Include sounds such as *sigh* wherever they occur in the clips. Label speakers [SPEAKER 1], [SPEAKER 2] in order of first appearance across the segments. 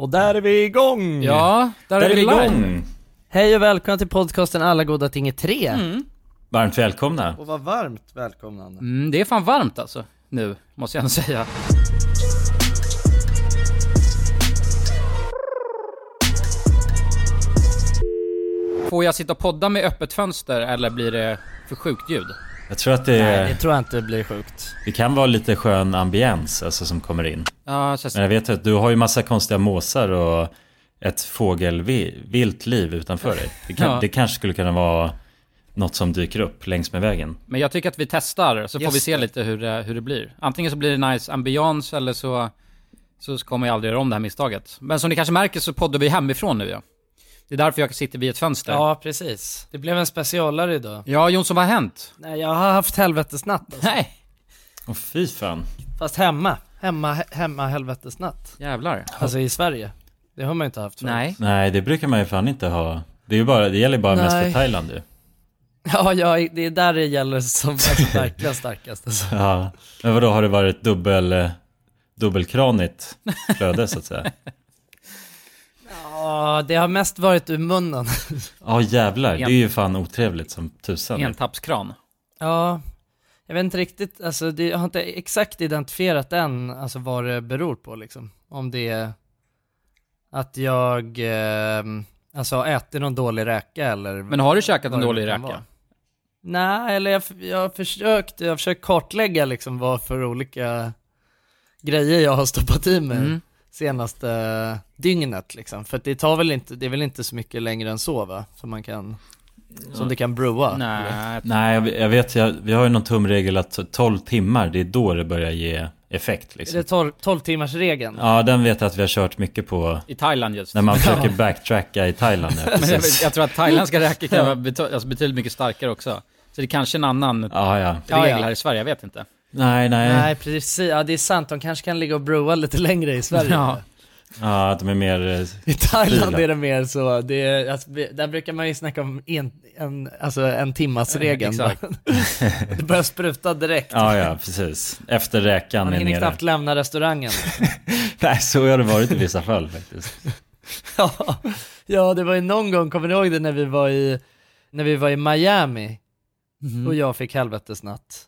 [SPEAKER 1] Och där är vi igång!
[SPEAKER 2] Ja, där,
[SPEAKER 3] Där
[SPEAKER 2] är vi igång.
[SPEAKER 3] igång!
[SPEAKER 1] Hej och välkomna till podcasten Alla goda ting är tre.
[SPEAKER 2] Mm.
[SPEAKER 3] Varmt välkomna.
[SPEAKER 1] Och vad varmt välkomnande.
[SPEAKER 2] Mm, det är fan varmt alltså, nu, måste jag ändå säga. Får jag sitta och podda med öppet fönster eller blir det för sjukt ljud?
[SPEAKER 3] Jag tror att det,
[SPEAKER 1] Nej, det tror jag inte blir sjukt.
[SPEAKER 3] det kan vara lite skön ambiens alltså, som kommer in.
[SPEAKER 2] Ja, känns...
[SPEAKER 3] Men jag vet att du har ju massa konstiga måsar och ett fågelvilt liv utanför dig. Det, kan, *laughs*
[SPEAKER 2] Ja.
[SPEAKER 3] det kanske skulle kunna vara något som dyker upp längs med vägen.
[SPEAKER 2] Men jag tycker att vi testar, så får vi se lite hur det, hur det blir. Antingen så blir det nice ambiance eller så, så kommer jag aldrig göra om det här misstaget. Men som ni kanske märker så poddar vi hemifrån nu ja. Det är därför jag sitter vid ett fönster.
[SPEAKER 1] Ja, precis. Det blev en specialare idag.
[SPEAKER 2] Ja, Jonsson, vad har hänt?
[SPEAKER 1] Nej, jag har haft helvetesnatt alltså.
[SPEAKER 2] Nej,
[SPEAKER 3] Åh fy fan.
[SPEAKER 1] Fast hemma. Hemma, he- hemma helvetesnatt.
[SPEAKER 2] jävlar.
[SPEAKER 1] Alltså i Sverige. Det har man inte haft förut.
[SPEAKER 2] Nej.
[SPEAKER 3] Nej, det brukar man ju fan inte ha. Det, är ju bara, det gäller ju bara mest
[SPEAKER 1] Nej.
[SPEAKER 3] för Thailand ju. *laughs*
[SPEAKER 1] Ja, ja, det är där det gäller som verkligen starkast alltså. *laughs*
[SPEAKER 3] Ja. Men vadå, har det varit dubbel, eh, dubbelkranigt flöde så att säga? *laughs*
[SPEAKER 1] Ja, det har mest varit ur munnen. *laughs*
[SPEAKER 3] Ja jävlar, det är ju fan otrevligt som tusan.
[SPEAKER 2] Entappskran.
[SPEAKER 1] Ja, jag vet inte riktigt, alltså det, jag har inte exakt identifierat än, alltså vad det beror på liksom. Om det är att jag, eh, alltså har ätit någon dålig räka eller
[SPEAKER 2] Men har du käkat en dålig räka?
[SPEAKER 1] Nej, eller jag, jag har försökt, jag har försökt kartlägga liksom vad för olika grejer jag har stoppat i mig
[SPEAKER 2] Mm.
[SPEAKER 1] Senaste dygnet liksom. För det tar väl inte, det är väl inte så mycket längre än så va? Som man kan, som det kan broa.
[SPEAKER 2] Nej,
[SPEAKER 3] Nej, jag, jag vet, jag, vi har ju någon tumregel att 12 timmar, det är då det börjar ge effekt
[SPEAKER 1] Är
[SPEAKER 3] liksom.
[SPEAKER 1] det 12, 12 timmars regeln?
[SPEAKER 3] Ja, den vet jag att vi har kört mycket på
[SPEAKER 2] i Thailand just.
[SPEAKER 3] när man *laughs* försöker backtracka i Thailand. Ja, *laughs*
[SPEAKER 2] Men jag, jag tror att thailändska *laughs* räkor kan vara alltså betydligt mycket starkare också. Så det är kanske en annan
[SPEAKER 3] Ja, ja.
[SPEAKER 2] Regel här i Sverige, jag vet inte.
[SPEAKER 3] Nej, nej.
[SPEAKER 1] Nej precis, ja det är sant, de kanske kan ligga och broa lite längre i Sverige. *laughs*
[SPEAKER 2] Ja.
[SPEAKER 3] Ja, att de är mer... eh, *laughs*
[SPEAKER 1] I Thailand
[SPEAKER 3] Stabila.
[SPEAKER 1] är det mer så, det är, alltså, där brukar man ju snacka om en, en, alltså en timmas regeln.
[SPEAKER 2] Exakt. *laughs*
[SPEAKER 1] det börjar spruta direkt.
[SPEAKER 3] Ja, ja, precis. Efter räkan
[SPEAKER 1] Man
[SPEAKER 3] är
[SPEAKER 1] hinner knappt lämna restaurangen.
[SPEAKER 3] Nej, så har det varit i vissa fall faktiskt.
[SPEAKER 1] ja, ja, det var ju någon gång, kommer ni ihåg det när vi var i, när vi var i Miami
[SPEAKER 2] Mhm.
[SPEAKER 1] och jag fick helvetesnatt?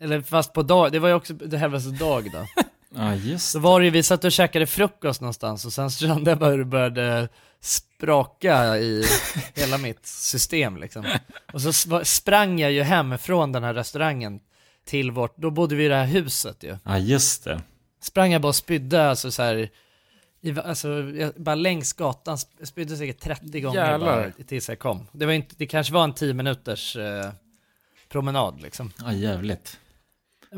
[SPEAKER 1] Eller fast på dag, det var ju också det helvetes dag då. *laughs*
[SPEAKER 3] Ja, just
[SPEAKER 1] Så var det ju, vi satt och käkade frukost någonstans och sen så kände jag bara hur det började spraka i *laughs* hela mitt system liksom. Och så sprang jag ju hem från den här restaurangen till vårt, då bodde vi i det här huset ju.
[SPEAKER 3] Ja, just det.
[SPEAKER 1] Sprang jag bara och spydde alltså så här, i, alltså jag, bara längs gatan, sp- spydde säkert 30 gånger
[SPEAKER 2] Jävlar.
[SPEAKER 1] bara tills jag kom. Det var inte, det kanske var en 10 minuters eh, promenad liksom.
[SPEAKER 3] Ja, jävligt.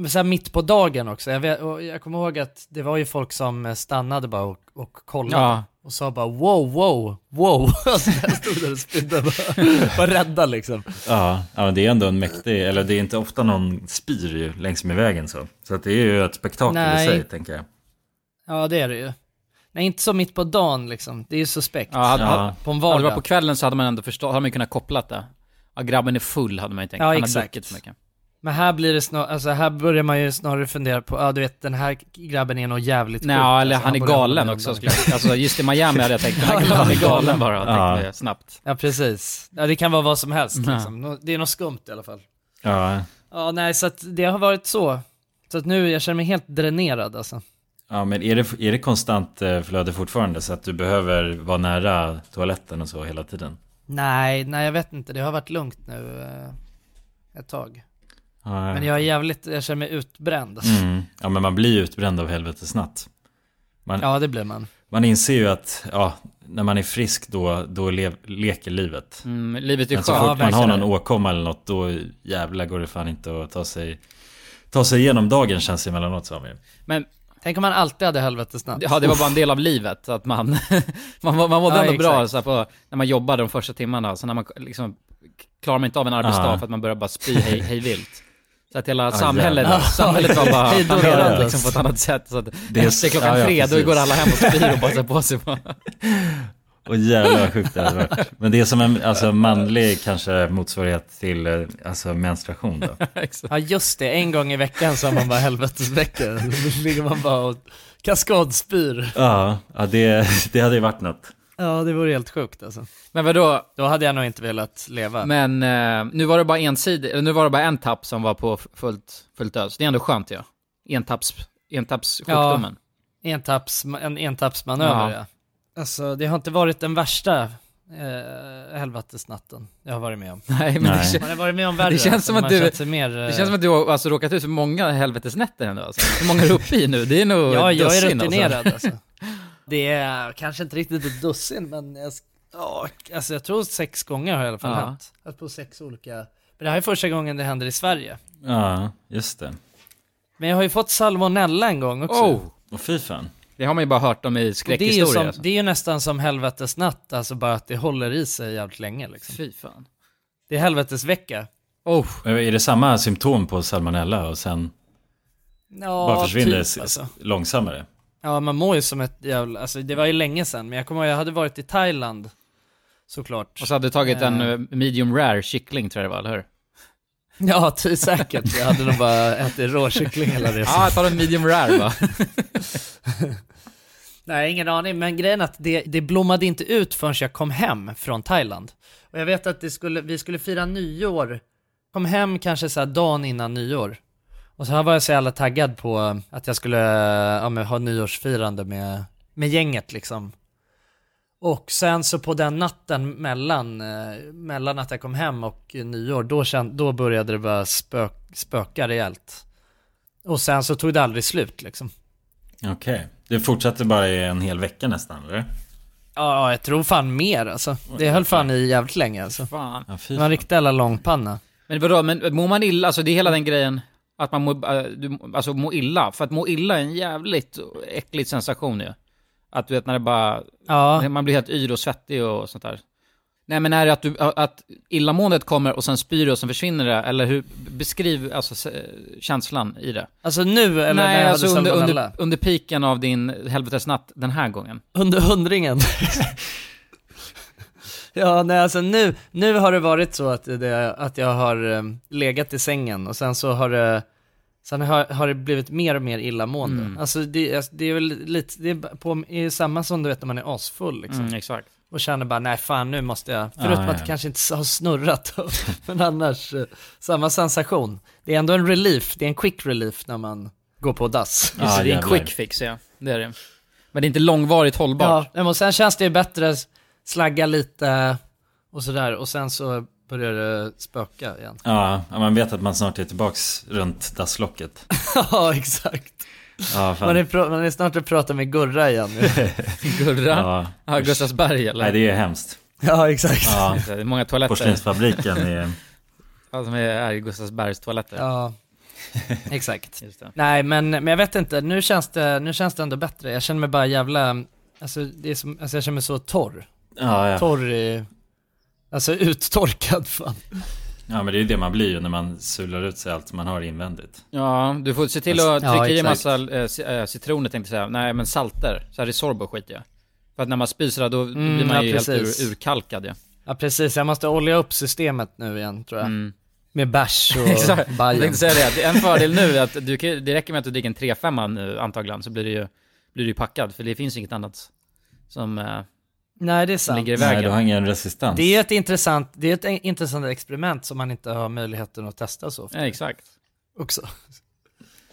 [SPEAKER 1] Men så här mitt på dagen också, jag, vet, och jag kommer ihåg att det var ju folk som eh, stannade bara och, och kollade
[SPEAKER 2] Ja.
[SPEAKER 1] och sa bara wow, wow, wow. *laughs* Alltså jag stod där och spydde bara, var rädda liksom.
[SPEAKER 3] Ja, ja, men det är ändå en mäktig, eller det är inte ofta någon spyr ju längs med vägen så. Så att det är ju ett spektakel
[SPEAKER 1] Nej.
[SPEAKER 3] i sig, tänker jag.
[SPEAKER 1] Ja det är det ju. Nej inte så mitt på dagen liksom, det är ju suspekt.
[SPEAKER 2] Ja, hade,
[SPEAKER 3] Ja.
[SPEAKER 1] På en
[SPEAKER 2] hade det
[SPEAKER 1] vardag.
[SPEAKER 2] varit på kvällen så hade man ändå förstått, hade man ju kunnat koppla det. Ja, grabben är full hade man ju tänkt.
[SPEAKER 1] Ja,
[SPEAKER 2] Han har
[SPEAKER 1] exakt.
[SPEAKER 2] druckit för mycket.
[SPEAKER 1] Men här blir det snarare, alltså här börjar man ju snarare fundera på, ja du vet den här grabben är nog jävligt
[SPEAKER 2] Nej,
[SPEAKER 1] sjuk.
[SPEAKER 2] ja, eller
[SPEAKER 1] alltså,
[SPEAKER 2] han är
[SPEAKER 1] borde
[SPEAKER 2] galen också. skulle jag- Alltså just i Miami hade jag tänkt, *laughs* här grabben är galen bara,
[SPEAKER 3] Ja.
[SPEAKER 2] jag snabbt.
[SPEAKER 1] Ja precis. Ja det kan vara vad som helst liksom. Det är något skumt i alla fall.
[SPEAKER 3] Ja,
[SPEAKER 1] Ja nej så att det har varit så. Så att nu, jag känner mig helt dränerad alltså.
[SPEAKER 3] ja men är det, är det konstant eh, flöde fortfarande så att du behöver vara nära toaletten och så hela tiden?
[SPEAKER 1] Nej, nej jag vet inte, det har varit lugnt nu eh, ett tag. Men jag är jävligt, jag känner mig utbränd.
[SPEAKER 3] Mm. Ja, men man blir ju utbränd av helvetesnatt. Man,
[SPEAKER 1] Ja det blir man.
[SPEAKER 3] man inser ju att, ja, när man är frisk då, då lev, leker livet.
[SPEAKER 2] Mm, livet är
[SPEAKER 3] Men så
[SPEAKER 2] skönt.
[SPEAKER 3] fort man har någon åkomma eller något, då jävlar går det fan inte att ta sig, ta sig igenom dagen känns det emellanåt Sami.
[SPEAKER 2] Men
[SPEAKER 1] Tänk om man alltid hade helvetesnatt.
[SPEAKER 2] ja, det var bara en *laughs* del av livet, att man, *laughs* man, man mådde
[SPEAKER 1] Ja,
[SPEAKER 2] ändå bra
[SPEAKER 1] exakt.
[SPEAKER 2] så här, på, när man jobbade de första timmarna, så när man liksom, klarar man inte av en arbetsdag
[SPEAKER 3] Ja.
[SPEAKER 2] för att man börjar bara spy hej, hej vilt. Så att hela
[SPEAKER 3] Ja,
[SPEAKER 2] samhället, samhället var bara *laughs*
[SPEAKER 1] då,
[SPEAKER 2] planerat liksom, på ett annat sätt. Så att
[SPEAKER 3] Det är- *laughs*
[SPEAKER 2] efter klockan
[SPEAKER 3] ja, ja,
[SPEAKER 2] tre, då
[SPEAKER 3] precis.
[SPEAKER 2] går alla hem och spyr och borstar på sig. *laughs*
[SPEAKER 3] Och jävlar vad sjukt det hade varit. Men det är som en alltså, manlig kanske motsvarighet till eh, alltså, menstruation då.
[SPEAKER 1] Ja just det, en gång i veckan så har man bara helvetesvecka. Då ligger man bara och kaskadspyr.
[SPEAKER 3] Ja, ja det, det hade ju varit något.
[SPEAKER 1] Ja, det vore helt sjukt alltså.
[SPEAKER 2] Men vadå?
[SPEAKER 1] Då hade jag nog inte velat leva.
[SPEAKER 2] Men eh, nu var det bara ensidigt, eller nu var det bara en tapp som var på fullt, fullt ös. Det är ändå skönt ja. Entapps, entappssjukdomen.
[SPEAKER 1] Entaps, en entappsmanöver
[SPEAKER 2] Ja.
[SPEAKER 1] ja. Alltså det har inte varit den värsta eh, helvetesnatten jag har varit med om.
[SPEAKER 2] Nej, men
[SPEAKER 3] Nej.
[SPEAKER 2] Det,
[SPEAKER 1] Man har varit med om värre.
[SPEAKER 2] Det känns som att du-
[SPEAKER 1] mer,
[SPEAKER 2] det
[SPEAKER 1] eh,
[SPEAKER 2] känns som att du har alltså, råkat ut för många helvetesnätter ändå alltså. Hur många är du uppe i nu? Det är nog
[SPEAKER 1] Ja, jag är
[SPEAKER 2] dussin,
[SPEAKER 1] rutinerad alltså. *laughs* Det är kanske inte riktigt ett dussin, men jag, ja, alltså jag tror sex gånger har i alla fall
[SPEAKER 2] Ja.
[SPEAKER 1] hänt. Att på sex olika... Men det här är första gången det händer i Sverige.
[SPEAKER 3] Ja, just det.
[SPEAKER 1] Men jag har ju fått salmonella en gång också.
[SPEAKER 2] Oh!
[SPEAKER 3] Och fy fan.
[SPEAKER 2] Det har man ju bara hört om i
[SPEAKER 1] Och det, är ju
[SPEAKER 2] skräckhistorier.
[SPEAKER 1] som,
[SPEAKER 2] alltså.
[SPEAKER 1] det är ju nästan som helvetesnatt, alltså bara att det håller i sig jävligt länge liksom.
[SPEAKER 2] Fy fan.
[SPEAKER 1] Det är helvetesvecka.
[SPEAKER 2] Oh,
[SPEAKER 3] Är det samma symptom på salmonella och sen
[SPEAKER 1] Ja,
[SPEAKER 3] bara försvinner
[SPEAKER 1] typ, alltså.
[SPEAKER 3] långsammare?
[SPEAKER 1] Ja, man mår ju som ett jävla, alltså det var ju länge sedan, men jag kommer ihåg, jag hade varit i Thailand, såklart.
[SPEAKER 2] och så hade du tagit en
[SPEAKER 1] Eh.
[SPEAKER 2] eh, medium rare kyckling tror jag det var, eller hur? *laughs*
[SPEAKER 1] Ja, ty, säkert. Jag hade nog bara ätit råkyckling hela resan.
[SPEAKER 2] Ja, jag tar en medium rare va? *laughs*
[SPEAKER 1] Nej, ingen aning, men grejen är att det, det blommade inte ut förrän jag kom hem från Thailand. Och jag vet att det skulle, vi skulle fira nyår, kom hem kanske så här dagen innan nyår. Och så här var jag så jävla taggad på att jag skulle ja, men, ha nyårsfirande med, med gänget liksom. Och sen så på den natten mellan, eh, mellan att jag kom hem och eh, nyår, då, känd, då började det bara spök, spöka rejält. Och sen så tog det aldrig slut liksom.
[SPEAKER 3] Okej. Det fortsatte bara i en hel vecka nästan, eller?
[SPEAKER 1] Ja, jag tror fan mer alltså. Det höll fan i jävligt länge alltså.
[SPEAKER 2] Fan.
[SPEAKER 3] Ja,
[SPEAKER 1] Det var en riktig jävla långpanna.
[SPEAKER 2] Men vadå, men mår man illa, alltså det är hela den grejen, att man mår, äh, du, alltså må illa. För att må illa är en jävligt äcklig sensation ju. Att du vet när det bara,
[SPEAKER 1] Ja,
[SPEAKER 2] man blir helt yr och svettig och sånt där. Nej men är det att, du, att illamåendet kommer och sen spyr du och sen försvinner det? Eller hur, beskriv alltså känslan i det.
[SPEAKER 1] alltså nu eller när
[SPEAKER 2] Nej,
[SPEAKER 1] jag
[SPEAKER 2] alltså
[SPEAKER 1] hade
[SPEAKER 2] under, under, under piken av din helvetesnatt den här gången.
[SPEAKER 1] Under hundringen. *laughs* ja, nej alltså nu, nu har det varit så att, det, att jag har eh, legat i sängen och sen så har det, sen har, har det blivit mer och mer illamående.
[SPEAKER 2] Mm.
[SPEAKER 1] Alltså det, alltså, det är väl lite, det är, på, är samma som du vet när man är asfull liksom.
[SPEAKER 2] Mm, exakt.
[SPEAKER 1] Och känner bara, nej fan nu måste jag, förutom
[SPEAKER 3] ja.
[SPEAKER 1] att det kanske inte har snurrat, *laughs* men annars, eh, samma sensation. Det är ändå en relief, det är en quick relief när man går på dass.
[SPEAKER 2] Just det, är en quick fix ja. Det är det. Men det är inte långvarigt hållbart.
[SPEAKER 1] Ja, men sen känns det ju bättre, slagga lite och sådär, och sen så börjar det spöka igen.
[SPEAKER 3] Ja, man vet att man snart är tillbaks runt dasslocket. *laughs*
[SPEAKER 1] ja, exakt.
[SPEAKER 3] Ja, fan.
[SPEAKER 1] Man är, man är snart att prata med Gurra igen. *laughs*
[SPEAKER 2] Gurra.
[SPEAKER 3] Ja.
[SPEAKER 2] Ja, Gustavsberg eller?
[SPEAKER 3] Nej, det är hemskt.
[SPEAKER 1] ja, exakt.
[SPEAKER 3] Ja,
[SPEAKER 2] Det är många toaletter.
[SPEAKER 3] porslinsfabriken är... *laughs*
[SPEAKER 2] Ja, som är, Gustavsbergs toaletter.
[SPEAKER 1] Ja, exakt.
[SPEAKER 2] Just det.
[SPEAKER 1] Nej, men, men jag vet inte, nu känns, det, nu känns det ändå bättre. Jag känner mig bara jävla, alltså, det är som, alltså jag känner mig så torr.
[SPEAKER 3] Ja, ja.
[SPEAKER 1] Torr i, alltså uttorkad fan.
[SPEAKER 3] ja, men det är ju det man blir ju när man sular ut sig allt man har invändigt.
[SPEAKER 2] Ja, du får se till
[SPEAKER 3] Fast-
[SPEAKER 2] att trycka
[SPEAKER 1] Ja,
[SPEAKER 2] i massa eh, citroner tänkte jag säga. Nej, men salter. Så här Resorbo skit ja. För att när man spyr sådär, då
[SPEAKER 1] Mm,
[SPEAKER 2] blir man
[SPEAKER 1] ja,
[SPEAKER 2] ju helt
[SPEAKER 1] precis.
[SPEAKER 2] ur, urkalkad ja.
[SPEAKER 1] Ja precis, jag måste olja upp systemet nu igen tror jag.
[SPEAKER 2] Mm.
[SPEAKER 1] Med bärs *laughs* och
[SPEAKER 2] Exakt. Jag
[SPEAKER 1] Bajen.
[SPEAKER 2] tänkte säga det, en fördel nu är att du, kan- det räcker med att du dricker en 3-5 nu antagligen, så blir du ju blir du ju packad. För det finns inget annat som, eh,
[SPEAKER 1] Nej det är sant.
[SPEAKER 2] ligger i
[SPEAKER 3] Nej,
[SPEAKER 2] vägen.
[SPEAKER 3] du har ingen resistans.
[SPEAKER 1] Det är ett intressant, det är ett intressant experiment som man inte har möjligheten att testa så ofta
[SPEAKER 2] Ja, exakt.
[SPEAKER 1] också.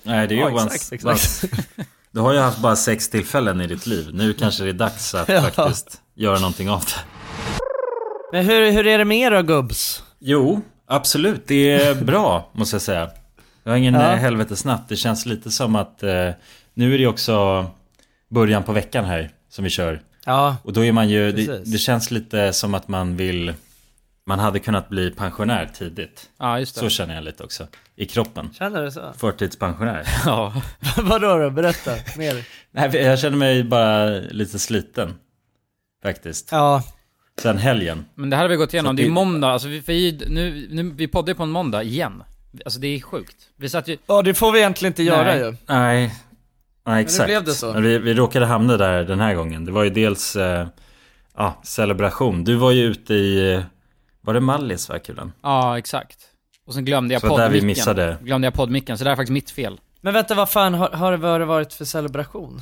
[SPEAKER 3] Nej, det är ju
[SPEAKER 1] Ja,
[SPEAKER 3] once-
[SPEAKER 1] exakt, exakt. *laughs*
[SPEAKER 3] Du har ju haft bara sex tillfällen i ditt liv. Nu kanske det är dags att *laughs*
[SPEAKER 1] Ja.
[SPEAKER 3] faktiskt göra någonting av det.
[SPEAKER 1] Men hur, hur är det med er då gubbs?
[SPEAKER 3] Jo, absolut. Det är bra, *laughs* måste jag säga. Jag har ingen
[SPEAKER 1] Ja.
[SPEAKER 3] ja. helvetesnatt. Det känns lite som att eh, nu är det också början på veckan här som vi kör.
[SPEAKER 1] Ja,
[SPEAKER 3] Och då är man ju, det,
[SPEAKER 1] Precis.
[SPEAKER 3] det känns lite som att man vill Man hade kunnat bli pensionär tidigt
[SPEAKER 2] Ja, just det.
[SPEAKER 3] Så känner jag lite också I kroppen
[SPEAKER 1] känner du så?
[SPEAKER 3] Förtidspensionär *laughs*
[SPEAKER 2] Ja. *laughs*
[SPEAKER 1] Vadå då? Berätta mer.
[SPEAKER 3] Nej, jag känner mig bara lite sliten Faktiskt
[SPEAKER 1] Ja,
[SPEAKER 3] Sen helgen
[SPEAKER 2] Men det här har vi gått igenom,
[SPEAKER 3] Så
[SPEAKER 2] det är
[SPEAKER 3] det-
[SPEAKER 2] måndag, alltså vi, vi, nu, nu, vi poddar ju på en måndag igen. Alltså det är sjukt. Vi satt ju,
[SPEAKER 1] ja det får vi egentligen inte göra
[SPEAKER 2] Nej.
[SPEAKER 1] ju.
[SPEAKER 3] Nej Nej exakt
[SPEAKER 1] blev det så.
[SPEAKER 3] Men vi, vi råkade hamna där den här gången Det var ju dels eh, Ja, celebration Du var ju ute i Var det Mallis va kulen?
[SPEAKER 2] ja exakt. Och sen glömde jag
[SPEAKER 3] Så där vi
[SPEAKER 2] poddmicken.
[SPEAKER 3] missade
[SPEAKER 2] Glömde jag poddmicken, så det här är faktiskt mitt fel.
[SPEAKER 1] Men vänta, vad fan har, har det varit för celebration?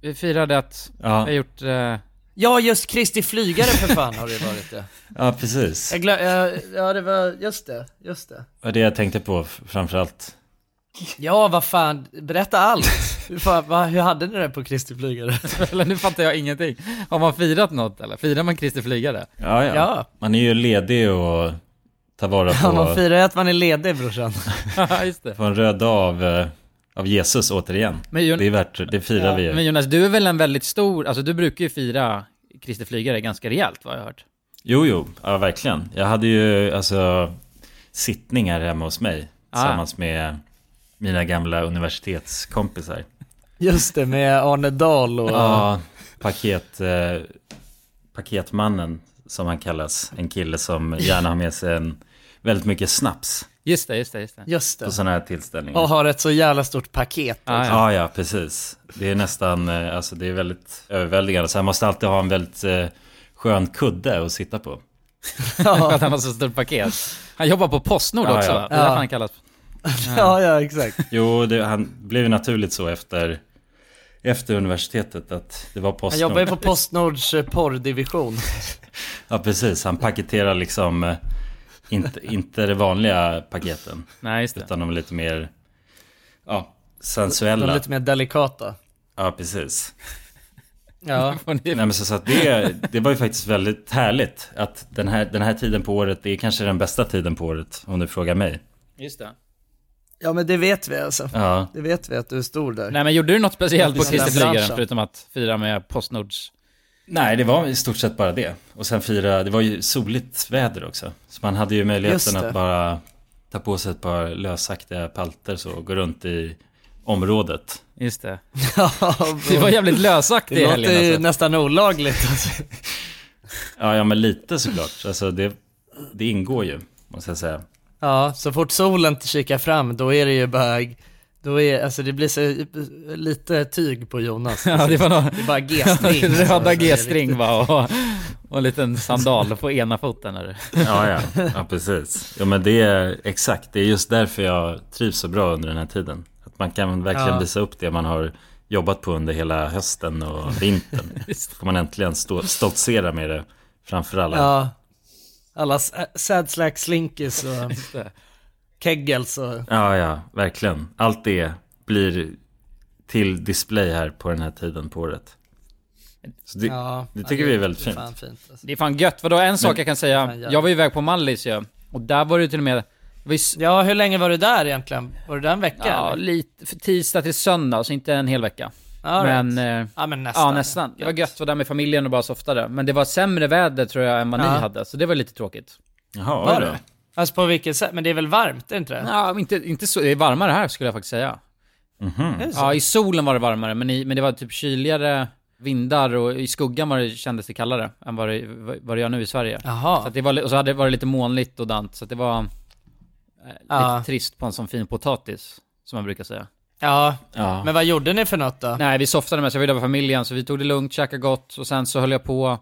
[SPEAKER 2] Vi firade att vi har
[SPEAKER 3] Ja,
[SPEAKER 2] gjort... Eh,
[SPEAKER 1] Ja, just Kristi flygare för fan har det varit det. *laughs*
[SPEAKER 3] ja precis.
[SPEAKER 1] Jag glö- ja, ja, det var, just det, just det.
[SPEAKER 3] Det var det jag tänkte på framförallt.
[SPEAKER 1] Ja, vad fan, berätta allt. Hur, fan, va, hur hade ni det på Kristi flygare? *laughs*
[SPEAKER 2] eller nu fattar jag ingenting. Har man firat något eller? Firar man Kristi flygare?
[SPEAKER 3] Ja, ja.
[SPEAKER 1] Ja.
[SPEAKER 3] Man är ju ledig och tar vara
[SPEAKER 1] Ja, man
[SPEAKER 3] på,
[SPEAKER 1] firar ju att man är ledig brorsan. *laughs*
[SPEAKER 2] Ja, just det.
[SPEAKER 3] på en röd dag av, eh, av Jesus återigen.
[SPEAKER 2] Men, Jon-
[SPEAKER 3] Det är värt, det firar vi ju.
[SPEAKER 2] men Jonas, du är väl en väldigt stor, alltså du brukar ju fira Kristi flygare ganska rejält vad jag har hört.
[SPEAKER 3] Jo, jo, ja verkligen. Jag hade ju alltså sittningar hemma hos mig
[SPEAKER 2] Ah.
[SPEAKER 3] tillsammans med mina gamla universitetskompisar.
[SPEAKER 1] Just det, med Arne Dahl och...
[SPEAKER 3] Ja, paket, eh, paketmannen som han kallas. En kille som gärna har med sig en, väldigt mycket snaps
[SPEAKER 2] Just det, just det, just det.
[SPEAKER 1] Just det.
[SPEAKER 3] på sådana här tillställningar.
[SPEAKER 1] Och har ett så jävla stort paket.
[SPEAKER 2] Ah, ja.
[SPEAKER 3] Ja, ja, precis. Det är nästan, eh, alltså det är väldigt överväldigande. Så han måste alltid ha en väldigt eh, skön kudde att sitta på. *laughs*
[SPEAKER 2] För att han har så stort paket. Han jobbar på Postnord
[SPEAKER 3] Ja,
[SPEAKER 2] också
[SPEAKER 3] ja.
[SPEAKER 2] va? Det är
[SPEAKER 1] Ja.
[SPEAKER 2] han kallas...
[SPEAKER 1] Ja, ja, exakt.
[SPEAKER 3] Jo, det, han blev ju naturligt så efter, efter universitetet att det var
[SPEAKER 1] Han
[SPEAKER 3] Postnord.
[SPEAKER 1] jobbar ju på Postnords eh, porrdivision. *laughs*
[SPEAKER 3] Ja, precis. Han paketerar liksom eh, inte, inte de vanliga paketen.
[SPEAKER 2] Nej, just det.
[SPEAKER 3] Utan de är lite mer, ja,
[SPEAKER 1] De
[SPEAKER 3] sensuella.
[SPEAKER 1] är lite mer delikata.
[SPEAKER 3] Ja, precis.
[SPEAKER 1] Ja. *laughs*
[SPEAKER 3] Nej men så, så att det, det var ju faktiskt väldigt härligt att den här, den här tiden på året, det är kanske den bästa tiden på året om du frågar mig.
[SPEAKER 2] Just det.
[SPEAKER 1] Ja, men det vet vi alltså.
[SPEAKER 3] Ja,
[SPEAKER 1] Det vet vi att du är stor där.
[SPEAKER 2] Nej men gjorde du något speciellt på flygaren förutom att fira med Postnords...
[SPEAKER 3] nej det var i stort sett bara det. Och sen fira, det var ju soligt väder också. Så man hade ju möjligheten att bara ta på sig ett par lösaktiga palter så och gå runt i området.
[SPEAKER 2] Just det. *laughs*
[SPEAKER 1] Ja,
[SPEAKER 2] Det var jävligt lösaktigt
[SPEAKER 1] det låter
[SPEAKER 2] helgen
[SPEAKER 1] ju
[SPEAKER 2] alltså.
[SPEAKER 1] nästan olagligt. Alltså.
[SPEAKER 3] Ja, ja men lite såklart. Alltså det, det ingår ju, måste jag säga.
[SPEAKER 1] Ja, så fort solen kikar fram, då är det ju bara, då är, alltså det blir så lite tyg på Jonas. *laughs*
[SPEAKER 2] Ja, det var nog...
[SPEAKER 1] Det är bara G-string. *laughs*
[SPEAKER 2] Röda G-string va, och, och en liten sandal på ena foten. Är det. *laughs*
[SPEAKER 3] Ja, ja, ja precis. Ja, men det är exakt. Det är just därför jag trivs så bra under den här tiden. Att man kan verkligen
[SPEAKER 1] Ja.
[SPEAKER 3] visa upp det man har jobbat på under hela hösten och vintern.
[SPEAKER 2] Visst.
[SPEAKER 3] får man äntligen stå, stoltsera med det framför alla.
[SPEAKER 1] Ja. Alla sad slack slinkis och *laughs*
[SPEAKER 2] det.
[SPEAKER 1] keggels och...
[SPEAKER 3] ja, ja, verkligen. Allt det blir till display här på den här tiden på året. Så det,
[SPEAKER 1] Ja,
[SPEAKER 3] det tycker vi är väldigt
[SPEAKER 1] det är
[SPEAKER 3] fint.
[SPEAKER 1] fan fint alltså.
[SPEAKER 2] Det är fan gött. Vadå, en sak jag kan säga. Jag var ju iväg på Mallis ju. Och där var det till och med... det s-
[SPEAKER 1] Ja, hur länge var du där egentligen? Var du där en vecka?
[SPEAKER 2] Ja,
[SPEAKER 1] eller?
[SPEAKER 2] lite, för tisdag till söndag, så inte en hel vecka.
[SPEAKER 1] All
[SPEAKER 2] men,
[SPEAKER 1] right.
[SPEAKER 2] eh,
[SPEAKER 1] ja, men nästan.
[SPEAKER 2] ja nästan. Det var gött, var där med familjen och bara softade. Men det var sämre väder tror jag än vad
[SPEAKER 1] Ja.
[SPEAKER 2] ni hade, så det var lite tråkigt.
[SPEAKER 3] Jaha,
[SPEAKER 1] Var
[SPEAKER 3] då.
[SPEAKER 1] det? Alltså på vilket sätt? Men det är väl varmt, är det inte det?
[SPEAKER 2] Ja, inte, inte så, det är varmare här skulle jag faktiskt säga.
[SPEAKER 1] Det så?
[SPEAKER 2] Ja, i solen var det varmare, men, i, men det var typ kyligare vindar och i skuggan var det, kändes det kallare än vad det, vad det gör nu i Sverige. Så
[SPEAKER 1] Jaha.
[SPEAKER 2] att det var, och så hade det varit lite molnigt och dant, så att det var eh, lite
[SPEAKER 1] Ja.
[SPEAKER 2] trist på en sån fin potatis, som man brukar säga.
[SPEAKER 1] Ja,
[SPEAKER 3] Ja.
[SPEAKER 1] men vad gjorde ni för något då?
[SPEAKER 2] Nej, vi softade med så jag var där med familjen, så vi tog det lugnt, käkade gott och sen så höll jag på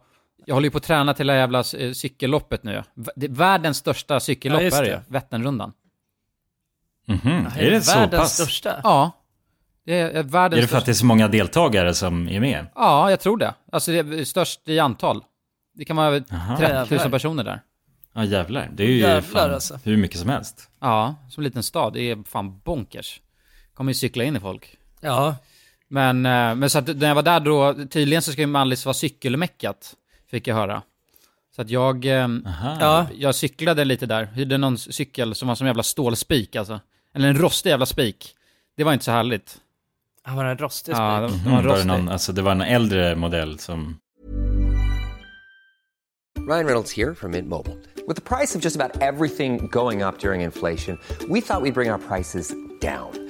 [SPEAKER 2] jag håller ju på att träna till det här jävla eh, cykelloppet nu. Det Världens största cykellopp
[SPEAKER 1] Ja,
[SPEAKER 2] är det
[SPEAKER 1] det.
[SPEAKER 2] ju, Vätternrundan.
[SPEAKER 3] Mhm. Är det så
[SPEAKER 1] världens
[SPEAKER 3] pass?
[SPEAKER 1] största?
[SPEAKER 2] Ja. Det är eh, världens
[SPEAKER 3] Är det för att det är så många deltagare som är med?
[SPEAKER 2] Ja, jag tror det. Alltså det är störst i antal. Det kan vara över
[SPEAKER 3] Aha.
[SPEAKER 2] 30 000
[SPEAKER 1] Jävlar.
[SPEAKER 2] personer där.
[SPEAKER 3] Ja jävlar, det är ju
[SPEAKER 1] Jävlar,
[SPEAKER 3] fan
[SPEAKER 1] alltså.
[SPEAKER 3] hur mycket som helst.
[SPEAKER 2] Ja, som en liten stad. Det är fan bonkers. Kommer ju cykla in i folk.
[SPEAKER 1] Ja.
[SPEAKER 2] Men, eh, men så att när jag var där då, tydligen så ska ju Mallis vara cykelmäckat, fick jag höra. Så att jag, eh,
[SPEAKER 3] Aha.
[SPEAKER 1] Ja.
[SPEAKER 2] jag cyklade lite där, hyrde någon cykel som var som en jävla stålspik alltså. Eller en rostig jävla spik. Det var inte så härligt.
[SPEAKER 1] Han var en rostig
[SPEAKER 2] Ja,
[SPEAKER 1] spik.
[SPEAKER 2] det, det var en
[SPEAKER 3] Mm, var det
[SPEAKER 2] rostig.
[SPEAKER 3] någon, alltså det var en äldre modell som...
[SPEAKER 4] Ryan Reynolds here from Mint Mobile. With the price of just about everything going up during inflation, we thought we'd bring our prices down.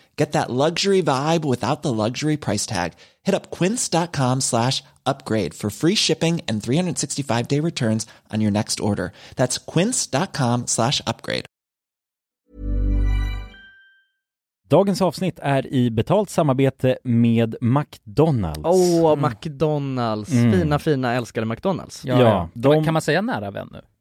[SPEAKER 5] Get that luxury vibe without the luxury price tag. Hit up quince.com slash upgrade for free shipping and 365 day returns on your next order. That's quince.com slash upgrade.
[SPEAKER 3] Dagens avsnitt är i betalt samarbete med McDonalds.
[SPEAKER 1] Åh, McDonalds!
[SPEAKER 3] Mm.
[SPEAKER 1] Fina, fina, älskade McDonalds.
[SPEAKER 2] Ja,
[SPEAKER 3] Ja,
[SPEAKER 2] ja. Kan, man,
[SPEAKER 3] de-
[SPEAKER 2] kan man säga nära vän nu?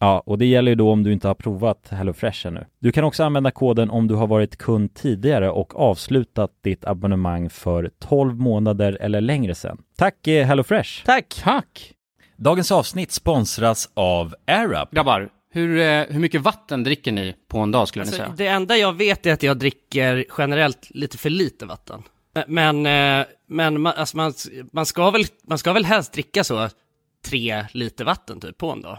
[SPEAKER 3] Ja, och det gäller ju då om du inte har provat HelloFresh ännu. Du kan också använda koden om du har varit kund tidigare och avslutat ditt abonnemang för 12 månader eller längre sedan. Tack eh, HelloFresh!
[SPEAKER 1] Tack!
[SPEAKER 2] Tack!
[SPEAKER 6] Dagens avsnitt sponsras av AirUp.
[SPEAKER 7] Grabbar, hur, eh, hur mycket vatten dricker ni på en dag skulle ni
[SPEAKER 1] Alltså,
[SPEAKER 7] säga?
[SPEAKER 1] det enda jag vet är att jag dricker generellt lite för lite vatten. Men, eh, men man, alltså man, man, ska väl, man ska väl helst dricka så tre liter vatten typ på en dag.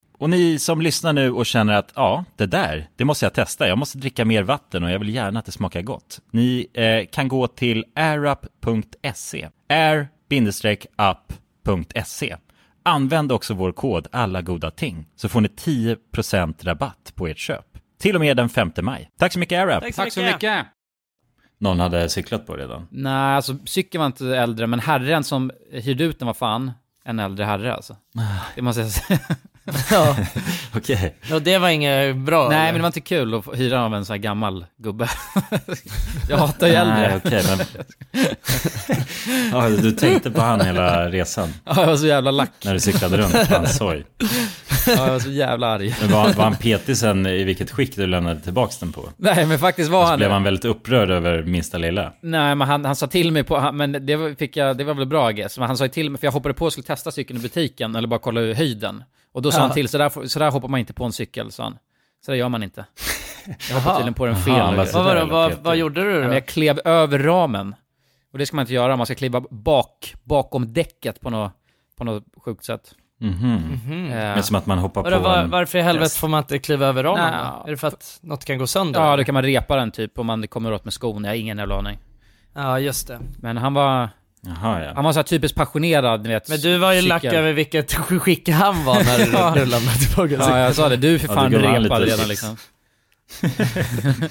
[SPEAKER 3] Och ni som lyssnar nu och känner att ja, det där, det måste jag testa. Jag måste dricka mer vatten och jag vill gärna att det smakar gott. Ni eh, kan gå till airup.se. air-up.se. Använd också vår kod alla goda ting så får ni 10% rabatt på ert köp. Till och med den 5 maj. Tack så mycket AirUp.
[SPEAKER 8] Tack så mycket.
[SPEAKER 3] Någon hade cyklat på redan.
[SPEAKER 2] Nej, alltså cykeln var inte äldre, men herren som hyrde ut den var fan en äldre herre alltså. *sighs* Det måste jag säga.
[SPEAKER 1] Ja, *laughs*
[SPEAKER 3] Okej.
[SPEAKER 1] och det var inget bra.
[SPEAKER 2] Nej,
[SPEAKER 1] eller?
[SPEAKER 2] men det var inte kul att hyra av en sån här gammal gubbe. *laughs* jag hatar ju äldre.
[SPEAKER 3] Nej, okej, men... *laughs* ja, du tänkte på han hela resan
[SPEAKER 2] Ja, jag var så jävla lack.
[SPEAKER 3] när du cyklade runt på hans hoj.
[SPEAKER 2] Ja, jag var så jävla arg.
[SPEAKER 3] Men var, var han petig sen i vilket skick du lämnade tillbaks den på?
[SPEAKER 2] Nej, men faktiskt var
[SPEAKER 3] Så
[SPEAKER 2] han...
[SPEAKER 3] blev han väldigt upprörd över minsta lilla?
[SPEAKER 2] Nej, men han, han sa till mig på, han, men det fick jag, det var väl bra guess, men han sa ju till mig, för jag hoppade på och skulle testa cykeln i butiken, eller bara kolla höjden. Och då sa
[SPEAKER 1] Ja.
[SPEAKER 2] han till, så där, så där hoppar man inte på en cykel, sa han. Så där gör man inte. *laughs* Jag hoppade tydligen på den fel. Nej,
[SPEAKER 3] så-
[SPEAKER 1] vad, var det, vad, vad gjorde du då?
[SPEAKER 2] men jag klev över ramen. Och det ska man inte göra, man ska kliva bak, bakom däcket på något, på något sjukt sätt.
[SPEAKER 3] Mhm.
[SPEAKER 2] Eh,
[SPEAKER 3] Men som att man hoppar
[SPEAKER 1] Vadå,
[SPEAKER 3] på
[SPEAKER 1] var,
[SPEAKER 3] en...
[SPEAKER 1] varför i helvete
[SPEAKER 3] häst.
[SPEAKER 1] får man inte kliva över ramen
[SPEAKER 2] Nej?
[SPEAKER 1] Är det för att något kan gå sönder?
[SPEAKER 2] ja, då kan man repa den typ om man kommer åt med skon, jag har ingen jävla aning.
[SPEAKER 1] ja, just det.
[SPEAKER 2] Men han var,
[SPEAKER 3] Jaha, ja.
[SPEAKER 2] han var så här typiskt passionerad, vet.
[SPEAKER 1] Men du var ju lack över vilket *laughs* skick han var när du, *laughs*
[SPEAKER 2] Ja.
[SPEAKER 1] du lämnade tillbaka
[SPEAKER 2] Ja, jag sa det. Du är för
[SPEAKER 3] Ja,
[SPEAKER 2] fan
[SPEAKER 3] han
[SPEAKER 2] repad
[SPEAKER 3] lite
[SPEAKER 2] redan liksom. *laughs*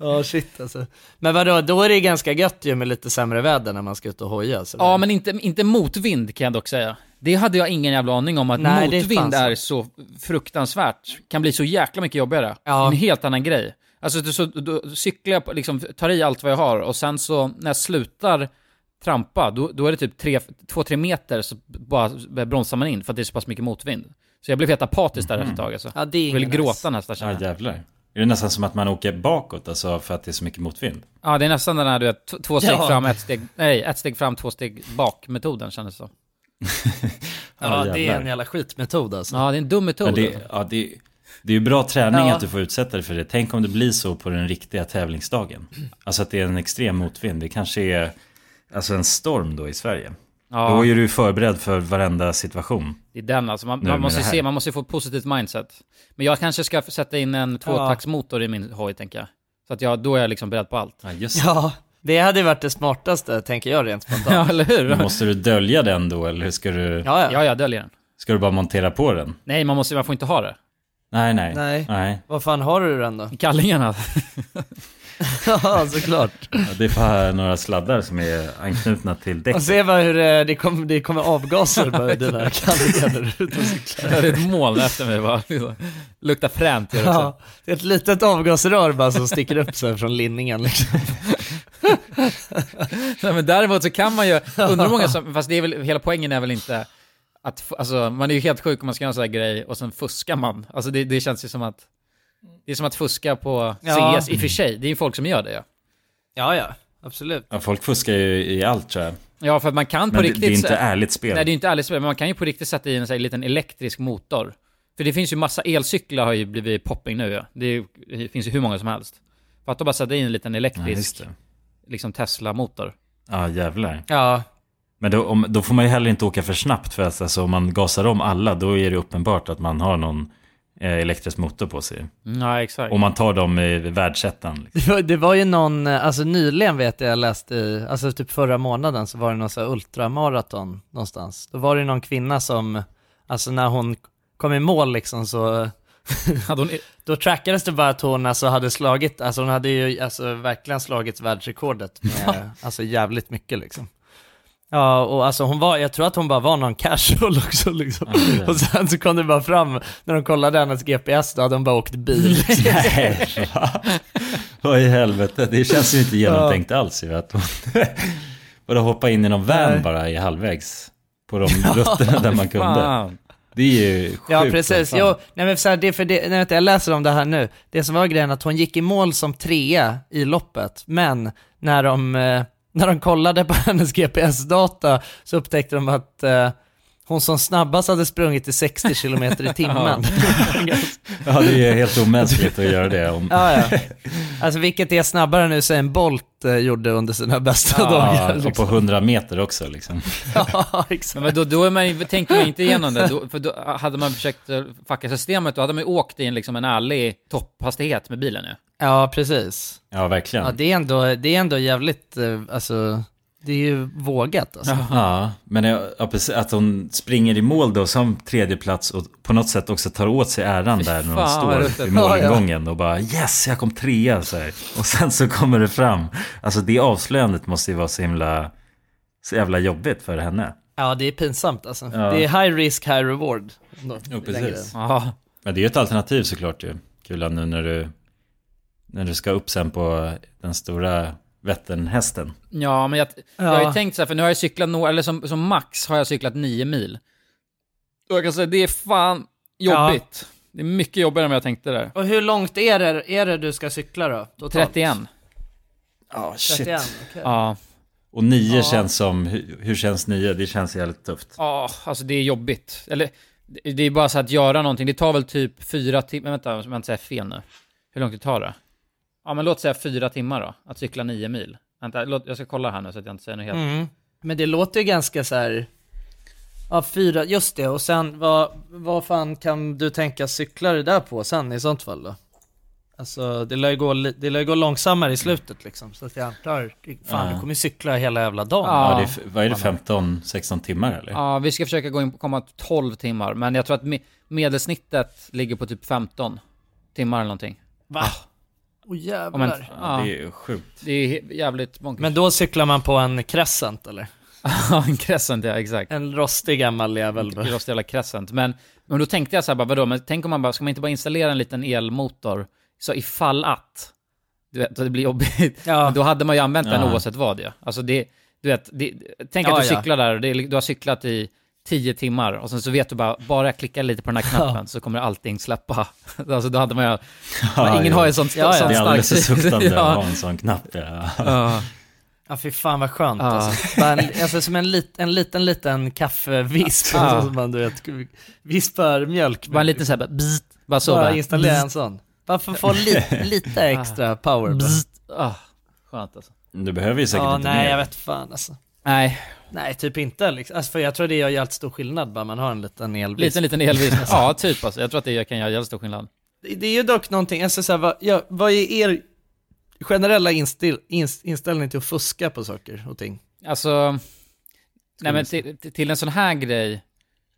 [SPEAKER 1] Ja, shit alltså. Men vadå, då är det ganska gött ju med lite sämre väder när man ska ut och hoja. Så
[SPEAKER 2] Ja, men inte, inte motvind kan jag dock säga. Det hade jag ingen jävla aning om, att
[SPEAKER 1] Nej, det är
[SPEAKER 2] motvind
[SPEAKER 1] fan
[SPEAKER 2] är så fruktansvärt, kan bli så jäkla mycket jobbigare.
[SPEAKER 1] Ja.
[SPEAKER 2] En helt annan grej. Alltså då, så, då cyklar jag, på, liksom, tar i allt vad jag har och sen så när jag slutar trampa, då, då är det typ tre, två, tre meter så bara bromsar man in för att det är så pass mycket motvind. Så jag blev helt apatisk där efter ett tag alltså.
[SPEAKER 1] Ja, det är
[SPEAKER 2] Jag ville
[SPEAKER 1] ingen
[SPEAKER 2] gråta nästan känner
[SPEAKER 3] Ja,
[SPEAKER 2] jag.
[SPEAKER 3] jävlar. Är det nästan som att man åker bakåt, alltså för att det är så mycket motvind?
[SPEAKER 2] Ja, det är nästan den här du vet, två steg
[SPEAKER 1] Ja.
[SPEAKER 2] fram, ett steg, nej, ett steg fram, två steg bak-metoden kändes det som. *laughs*
[SPEAKER 1] Ja, det är en jävla skitmetod alltså.
[SPEAKER 2] Ja, det är en dum metod.
[SPEAKER 3] Men det,
[SPEAKER 2] alltså.
[SPEAKER 3] ja, det, det är ju bra träning
[SPEAKER 1] Ja.
[SPEAKER 3] att du får utsätta dig för det. Tänk om det blir så på den riktiga tävlingsdagen. Alltså att det är en extrem motvind. Det kanske är alltså en storm då i Sverige.
[SPEAKER 2] Ja.
[SPEAKER 3] Då är du förberedd för varenda situation.
[SPEAKER 2] Det är den alltså. Man, man måste se, man måste få ett positivt mindset. Men jag kanske ska sätta in en tvåtaktsmotor i min hoj, tänker jag. Så att jag, då är jag liksom beredd på allt.
[SPEAKER 3] Ja, just det.
[SPEAKER 1] Ja, det hade ju varit det smartaste, tänker jag rent spontant. *laughs*
[SPEAKER 2] Ja, eller hur?
[SPEAKER 3] Men måste du dölja den då eller ska du,
[SPEAKER 1] Ja, ja.
[SPEAKER 2] Ja, jag döljer den.
[SPEAKER 3] ska du bara montera på den?
[SPEAKER 2] Nej, man, måste, man får inte ha det.
[SPEAKER 3] Nej, nej.
[SPEAKER 1] Nej.
[SPEAKER 3] nej.
[SPEAKER 1] Vad fan har du den då?
[SPEAKER 2] Kallingarna. *laughs*
[SPEAKER 1] ja, såklart.
[SPEAKER 3] Ja, det är bara några sladdar som är anknutna till
[SPEAKER 1] Man
[SPEAKER 3] däcket.
[SPEAKER 1] ser bara hur det, det, kommer, det kommer avgaser i *laughs* dina kallingar när du är ute
[SPEAKER 2] det är ett moln efter mig bara. Liksom. Luktar fränt gör det också.
[SPEAKER 1] Ja, det är ett litet avgasrör bara som sticker upp sig från linningen liksom. *laughs*
[SPEAKER 2] Nej, men däremot så kan man ju, undrar många som, fast det är väl, hela poängen är väl inte att, alltså man är ju helt sjuk om man ska göra en sån här grej och sen fuskar man. Alltså det, det känns ju som att, det är som att fuska på
[SPEAKER 1] Ja.
[SPEAKER 2] CS, i och för sig, det är ju folk som gör det ja.
[SPEAKER 1] Ja, ja, absolut.
[SPEAKER 3] Ja, folk fuskar ju i allt tror jag.
[SPEAKER 2] Ja, för att man kan på
[SPEAKER 3] Men det,
[SPEAKER 2] riktigt...
[SPEAKER 3] det är inte ärligt spel.
[SPEAKER 2] Nej, det är inte ärligt spel, men man kan ju på riktigt sätta i en sån här liten elektrisk motor. För det finns ju massa elcyklar har ju blivit popping nu ja. Det, är, ju- det finns ju hur många som helst. För att då bara sätta in en liten
[SPEAKER 3] Ja,
[SPEAKER 2] elektrisk,
[SPEAKER 3] det.
[SPEAKER 2] liksom Tesla-motor.
[SPEAKER 3] Ja, jävlar.
[SPEAKER 1] Ja,
[SPEAKER 3] Men då, om, då får man ju heller inte åka för snabbt för att alltså, om man gasar om alla då är det uppenbart att man har någon eh, elektrisk motor på sig.
[SPEAKER 2] Ja, exakt.
[SPEAKER 3] Om man tar dem i världsettan. *laughs* Liksom.
[SPEAKER 1] det var, ju någon, eh, alltså nyligen vet jag, jag läste i, alltså typ förra månaden så var det någon sån här ultramaraton någonstans. Då var det någon kvinna som, alltså när hon kom i mål liksom så *laughs* Då trackades det bara att hon alltså hade slagit, alltså hon hade ju alltså verkligen slagit världsrekordet med *laughs* alltså jävligt mycket liksom. Ja, och alltså hon var, jag tror att hon bara var någon casual *laughs* också liksom.
[SPEAKER 3] Ja.
[SPEAKER 1] Och sen så kom det bara fram, när de kollade hennes GPS, då hade hon bara åkt bil. Liksom. *laughs*
[SPEAKER 3] Nej? *laughs* Vad i helvete, det känns ju inte genomtänkt alls ju att hon... Bara hoppa in i någon van
[SPEAKER 1] Nej.
[SPEAKER 3] bara i halvvägs. på de rutterna där man kunde.
[SPEAKER 2] Fan.
[SPEAKER 3] Det är ju sjukt.
[SPEAKER 1] Ja precis, jo, nej men så här, det för det, nej, jag läser om det här nu. Det som var grejen att hon gick i mål som trea i loppet, men när de, eh, när de kollade på *laughs* hennes GPS-data så upptäckte de att eh, hon som snabbast hade sprungit i 60 km i timmen. *laughs*
[SPEAKER 3] Ja, det är helt omänskligt att göra det. Om...
[SPEAKER 1] ja, ja. Alltså vilket är snabbare nu än Bolt eh, gjorde under sina bästa
[SPEAKER 3] Ja,
[SPEAKER 1] dagar.
[SPEAKER 3] och på
[SPEAKER 1] Liksom.
[SPEAKER 3] 100 meter också liksom. *laughs*
[SPEAKER 1] Ja, exakt.
[SPEAKER 2] Men då, då är man, tänker man inte igenom det, då, för då hade man försökt eh, fucka systemet, då hade man ju åkt i en, liksom en ärlig topphastighet med bilen nu.
[SPEAKER 1] Ja, precis.
[SPEAKER 3] Ja, verkligen.
[SPEAKER 1] Ja, det är ändå, det är ändå jävligt, eh, alltså, det är ju vågat alltså.
[SPEAKER 3] Ja, men jag, ja, precis, att hon springer i mål då som tredje plats och på något sätt också tar åt sig äran där när hon står
[SPEAKER 2] ruttet.
[SPEAKER 3] vid målingången och bara yes, jag kom trea så här. Och sen så kommer det fram. Alltså det avslöjandet måste ju vara så himla, så jävla jobbigt för henne.
[SPEAKER 1] Ja, det är pinsamt alltså.
[SPEAKER 3] Ja.
[SPEAKER 1] Det är high risk, high reward. ändå,
[SPEAKER 3] Jo,
[SPEAKER 1] i
[SPEAKER 3] precis.
[SPEAKER 2] Ja,
[SPEAKER 3] Men det är ju ett alternativ såklart ju. Kulan nu när du, när du ska upp sen på den stora Vätternhästen.
[SPEAKER 2] ja men jag, jag har ju
[SPEAKER 1] Ja.
[SPEAKER 2] tänkt så här, för nu har jag cyklat, nå- eller som, som max har jag cyklat nio mil. Och jag kan säga, det är fan jobbigt. Det är mycket jobbigare än vad jag tänkte där.
[SPEAKER 1] Och hur långt är det, är det du ska cykla då? Totalt?
[SPEAKER 2] 31.
[SPEAKER 3] Ja, shit.
[SPEAKER 1] 31, okej.
[SPEAKER 2] Ja.
[SPEAKER 3] Och nio
[SPEAKER 1] Ja.
[SPEAKER 3] känns som, hur, hur känns nio? Det känns jävligt tufft.
[SPEAKER 2] Ja, alltså det är jobbigt. Eller, det är bara så att göra någonting. Det tar väl typ fyra timmar, vänta, jag ska inte säga fel nu. Hur långt det tar det? Ja, men låt säga fyra timmar då, att cykla nio mil. Vänta, låt, jag ska kolla här nu så att jag inte säger något helt...
[SPEAKER 1] Mm. Men det låter ju ganska så här. Ja, fyra, just det. Och sen vad, vad fan kan du tänka cykla det där på sen i sånt fall då? Alltså det lär ju gå, det lär gå långsammare i slutet liksom. Så att jag antar, fan
[SPEAKER 3] Ja.
[SPEAKER 1] du kommer ju cykla hela jävla dagen.
[SPEAKER 2] Ja.
[SPEAKER 3] Ja, det är, vad är det, 15-16 timmar eller?
[SPEAKER 2] Ja, vi ska försöka gå in, komma 12 timmar, men jag tror att me medelsnittet ligger på typ 15 timmar eller någonting.
[SPEAKER 1] Va? Åh
[SPEAKER 2] Ja,
[SPEAKER 1] jävlar.
[SPEAKER 2] men,
[SPEAKER 3] Ja, Det är ju sjukt.
[SPEAKER 2] det är jävligt bonkers.
[SPEAKER 1] Men då cyklar man på en crescent eller?
[SPEAKER 2] Ja, *laughs* en crescent, ja exakt.
[SPEAKER 1] En rostig gammal jävel då.
[SPEAKER 2] Rost jävla crescent. Men, men då tänkte jag så här, bara, vadå, men tänk om man bara, ska man inte bara installera en liten elmotor, så ifall att, du vet, det blir jobbigt, *laughs*
[SPEAKER 1] Ja.
[SPEAKER 2] men då hade man ju använt den
[SPEAKER 3] Ja.
[SPEAKER 2] oavsett vad ja. Alltså det, du vet, det, tänk
[SPEAKER 1] Ja,
[SPEAKER 2] att du
[SPEAKER 1] ja.
[SPEAKER 2] cyklar där det, du har cyklat i 10 timmar och sen så vet du bara, bara jag klickar lite på den här knappen så kommer allting släppa. *laughs* Alltså då hade man ju, men ingen
[SPEAKER 3] ja.
[SPEAKER 2] har ju sånt,
[SPEAKER 1] Ja, ja.
[SPEAKER 2] sånt
[SPEAKER 3] Det är alldeles för
[SPEAKER 2] starkt-
[SPEAKER 3] suktande att *laughs*
[SPEAKER 2] ja.
[SPEAKER 3] ha en sån knapp. Ja.
[SPEAKER 2] Ja.
[SPEAKER 1] Ja fy fan vad skönt
[SPEAKER 2] Ja.
[SPEAKER 1] alltså. Bara en, alltså som en, lit, en liten liten kaffevisp,
[SPEAKER 2] Ja.
[SPEAKER 1] alltså, som man du vet, vispar mjölk
[SPEAKER 2] Bara en liten såhär, bara, bzzt, bara så
[SPEAKER 1] Bara
[SPEAKER 2] bara.
[SPEAKER 1] installera en sån. Bara för att få *laughs* lite, lite extra power.
[SPEAKER 2] Ah, skönt alltså.
[SPEAKER 3] Du behöver ju säkert
[SPEAKER 1] Ja,
[SPEAKER 3] inte
[SPEAKER 1] nej
[SPEAKER 3] mer.
[SPEAKER 1] jag vet fan alltså.
[SPEAKER 2] Nej,
[SPEAKER 1] Nej, typ inte liksom. Alltså, för jag tror det gör jävligt stor skillnad bara man har en liten elvisp.
[SPEAKER 2] liten liten elvis. ja, typ alltså. Jag tror att det kan göra jävligt stor skillnad.
[SPEAKER 1] Det, det är ju dock någonting, alltså så här, vad, ja, vad är er generella instill, inst, inställning till att fuska på saker och ting?
[SPEAKER 2] Alltså, nej men till, till en sån här grej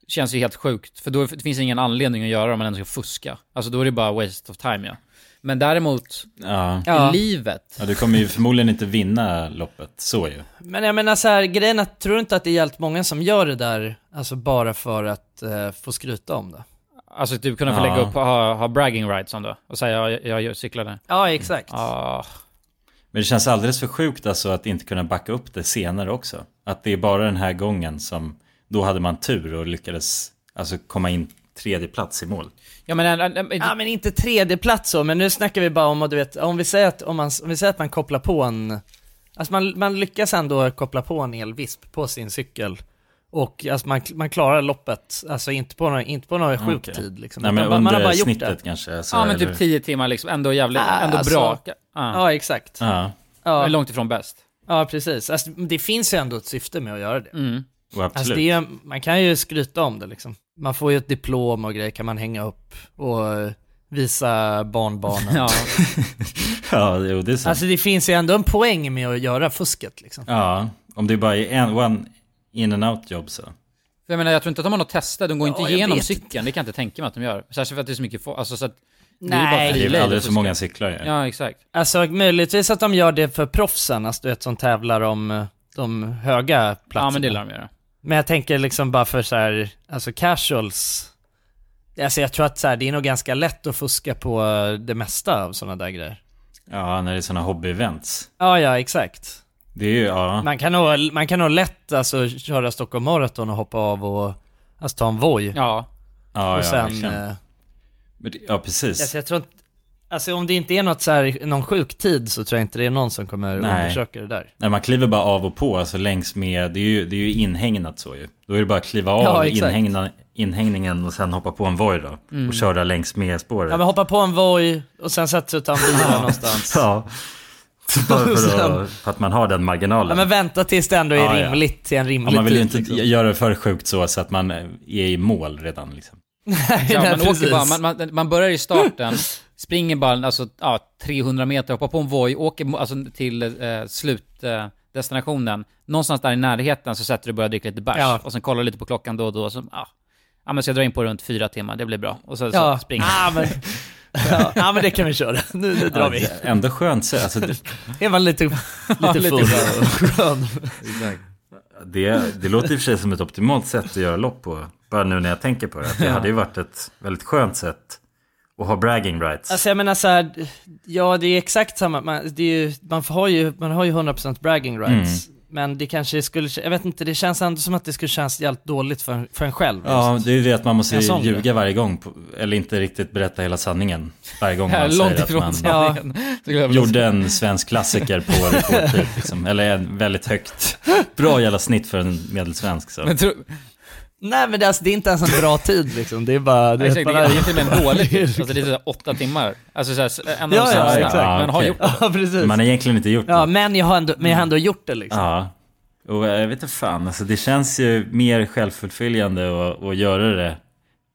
[SPEAKER 2] känns ju helt sjukt. För då det finns ingen anledning att göra om man ändå ska fuska. Alltså då är det bara waste of time ja. Men däremot,
[SPEAKER 3] Ja.
[SPEAKER 1] Ja.
[SPEAKER 2] i livet.
[SPEAKER 3] ja, du kommer ju förmodligen inte vinna loppet, så ju.
[SPEAKER 1] Men jag menar så här, grejen är, att- tror du inte att det är jävligt många som gör det där, alltså bara för att eh, få skryta om det?
[SPEAKER 2] Alltså typ kunna få
[SPEAKER 3] Ja.
[SPEAKER 2] lägga upp, ha, ha bragging rights om det. Och säga jag, jag cyklade.
[SPEAKER 1] Ja, exakt.
[SPEAKER 2] Ah,
[SPEAKER 3] Men det känns alldeles för sjukt alltså att inte kunna backa upp det senare också. Att det är bara den här gången som, då hade man tur och lyckades alltså komma in tredje plats i mål.
[SPEAKER 2] ja men, en- en- en-
[SPEAKER 1] Ja men inte tredje plats så, men nu snackar vi bara om att du vet, om vi säger att, om man, om vi säger att man kopplar på en, alltså man, man lyckas ändå koppla på en elvisp på sin cykel. Och alltså man, man klarar loppet, alltså inte på någon, inte på någon sjuk
[SPEAKER 3] Okej.
[SPEAKER 1] tid liksom.
[SPEAKER 3] Nej men
[SPEAKER 1] man, man har bara gjort
[SPEAKER 3] snittet
[SPEAKER 1] det.
[SPEAKER 3] kanske. Så,
[SPEAKER 2] ja men
[SPEAKER 3] eller-
[SPEAKER 2] typ 10 timmar liksom, ändå jävligt,
[SPEAKER 1] Ah,
[SPEAKER 2] ändå
[SPEAKER 1] alltså-
[SPEAKER 2] bra. Ja.
[SPEAKER 1] Ja exakt.
[SPEAKER 3] Ja,
[SPEAKER 1] Ja,
[SPEAKER 2] Långt ifrån bäst.
[SPEAKER 1] ja precis. Alltså, det finns ju ändå ett syfte med att göra det.
[SPEAKER 2] Mm.
[SPEAKER 3] Absolut.
[SPEAKER 1] Alltså det är, man kan ju skryta om det liksom. Man får ju ett diplom och grejer kan man hänga upp och eh, visa barnbarnen. *laughs*
[SPEAKER 2] Ja.
[SPEAKER 3] Ja, jo, det är sant.
[SPEAKER 1] Alltså det finns ju ändå en poäng med att göra fusket liksom.
[SPEAKER 3] Ja, om det bara är en one in and out jobb så.
[SPEAKER 2] För jag menar, jag tror inte att de har något testa, de går
[SPEAKER 1] Ja,
[SPEAKER 2] inte igenom cykeln, det kan jag inte tänka mig att de gör. Särskilt för att det är så mycket folk, alltså så att... det är ju
[SPEAKER 1] Nej.
[SPEAKER 3] Det är
[SPEAKER 2] frilejd
[SPEAKER 3] alldeles för många cyklar ju.
[SPEAKER 2] Ja, exakt.
[SPEAKER 1] Alltså möjligtvis att de gör det för proffsen, alltså du vet som tävlar om eh, de höga platserna.
[SPEAKER 2] Ja, men det lär de göra.
[SPEAKER 1] Men jag tänker liksom bara för så här, alltså casuals. Alltså jag tror att så här, det är nog ganska lätt att fuska på det mesta av sådana där grejer.
[SPEAKER 3] Ja, när det är sådana hobby-events.
[SPEAKER 1] Ja, ja, exakt.
[SPEAKER 3] Det är ju, ja.
[SPEAKER 1] Man kan nog, man kan nog lätt alltså köra Stockholm Marathon och hoppa av och alltså ta en Voi.
[SPEAKER 2] Ja.
[SPEAKER 3] Ja,
[SPEAKER 1] och
[SPEAKER 3] ja,
[SPEAKER 1] sen... eh,
[SPEAKER 3] det- Ja, precis.
[SPEAKER 1] alltså jag tror inte, alltså om det inte är något så här, någon sjuk tid så tror jag inte det är någon som kommer
[SPEAKER 3] Nej.
[SPEAKER 1] undersöka det där.
[SPEAKER 3] Nej, man kliver bara av och på, alltså längs med, det är ju, det är ju inhägnat så ju. Då är det bara att kliva av
[SPEAKER 1] Ja,
[SPEAKER 3] inhägna, inhängningen och sen hoppa på en Voi då.
[SPEAKER 1] Mm.
[SPEAKER 3] Och köra längs med spåret.
[SPEAKER 1] Ja men hoppa på en Voi och sen sätta sig och ta en bil någonstans. *laughs*
[SPEAKER 3] Ja. Bara *laughs* för,
[SPEAKER 1] Sen-
[SPEAKER 3] att, för att man har den marginalen.
[SPEAKER 1] Ja men vänta tills det ändå är
[SPEAKER 3] Ja, ja.
[SPEAKER 1] rimligt till en rimlig
[SPEAKER 3] Ja, man vill ju inte
[SPEAKER 1] liksom.
[SPEAKER 3] göra det för sjukt så, så att man är i mål redan liksom. *laughs*
[SPEAKER 2] Ja,
[SPEAKER 1] Nej,
[SPEAKER 2] man, åker
[SPEAKER 1] precis.
[SPEAKER 2] bara, man, man, man börjar i starten, springer bara alltså, ja, 300 meter, hoppar på en Voi, åker alltså, till eh, slutdestinationen. Eh. Någonstans där i närheten så sätter du och börjar dricka lite bärs.
[SPEAKER 1] Ja.
[SPEAKER 2] Och sen kollar lite på klockan då och då. Så, ja, ja men ska jag dra in på runt fyra timmar, det blir bra. Och så,
[SPEAKER 1] Ja,
[SPEAKER 2] så springer
[SPEAKER 1] ah, men, *laughs* ja, ja men det kan vi köra. Nu, nu drar vi.
[SPEAKER 3] Ändå skönt så, alltså, det,
[SPEAKER 1] Är man lite, lite full och skön.
[SPEAKER 3] det, det låter i och för sig som ett optimalt sätt att göra lopp på. Bara nu när jag tänker på det. Det hade ju varit ett väldigt skönt sätt att ha bragging rights.
[SPEAKER 1] Alltså jag menar så här, ja det är exakt samma, man, det är ju, man, har ju, man har ju 100% bragging rights.
[SPEAKER 3] Mm.
[SPEAKER 1] Men det kanske skulle, jag vet inte, det känns ändå som att det skulle kännas jävligt dåligt för, för en själv.
[SPEAKER 3] Ja,
[SPEAKER 1] just.
[SPEAKER 3] det är ju det att man måste ljuga
[SPEAKER 1] grej.
[SPEAKER 3] varje gång. På, eller inte riktigt berätta hela sanningen varje gång man
[SPEAKER 2] Långt
[SPEAKER 3] säger att man
[SPEAKER 2] vilja
[SPEAKER 3] gjorde en svensk klassiker på rekordtid. *laughs* Liksom. Eller en väldigt högt, bra jävla snitt för en medelsvensk. Så.
[SPEAKER 2] Men tro,
[SPEAKER 1] Nej men det, är alltså, det är inte ens en bra tid liksom, det är bara...
[SPEAKER 2] det, är,
[SPEAKER 1] vet,
[SPEAKER 2] det
[SPEAKER 1] man
[SPEAKER 2] är egentligen en dålig tid. *laughs* Alltså det är sådär åtta timmar. Alltså såhär, en av de
[SPEAKER 1] Ja, ja,
[SPEAKER 2] sämsta,
[SPEAKER 1] exakt.
[SPEAKER 2] men har gjort det.
[SPEAKER 1] Ja precis.
[SPEAKER 3] Man har egentligen inte gjort
[SPEAKER 1] Ja
[SPEAKER 3] det.
[SPEAKER 1] men jag har ändå, men jag har ändå gjort det liksom.
[SPEAKER 3] Ja. Och jag vet inte fan, alltså det känns ju mer självfullföljande att, att göra det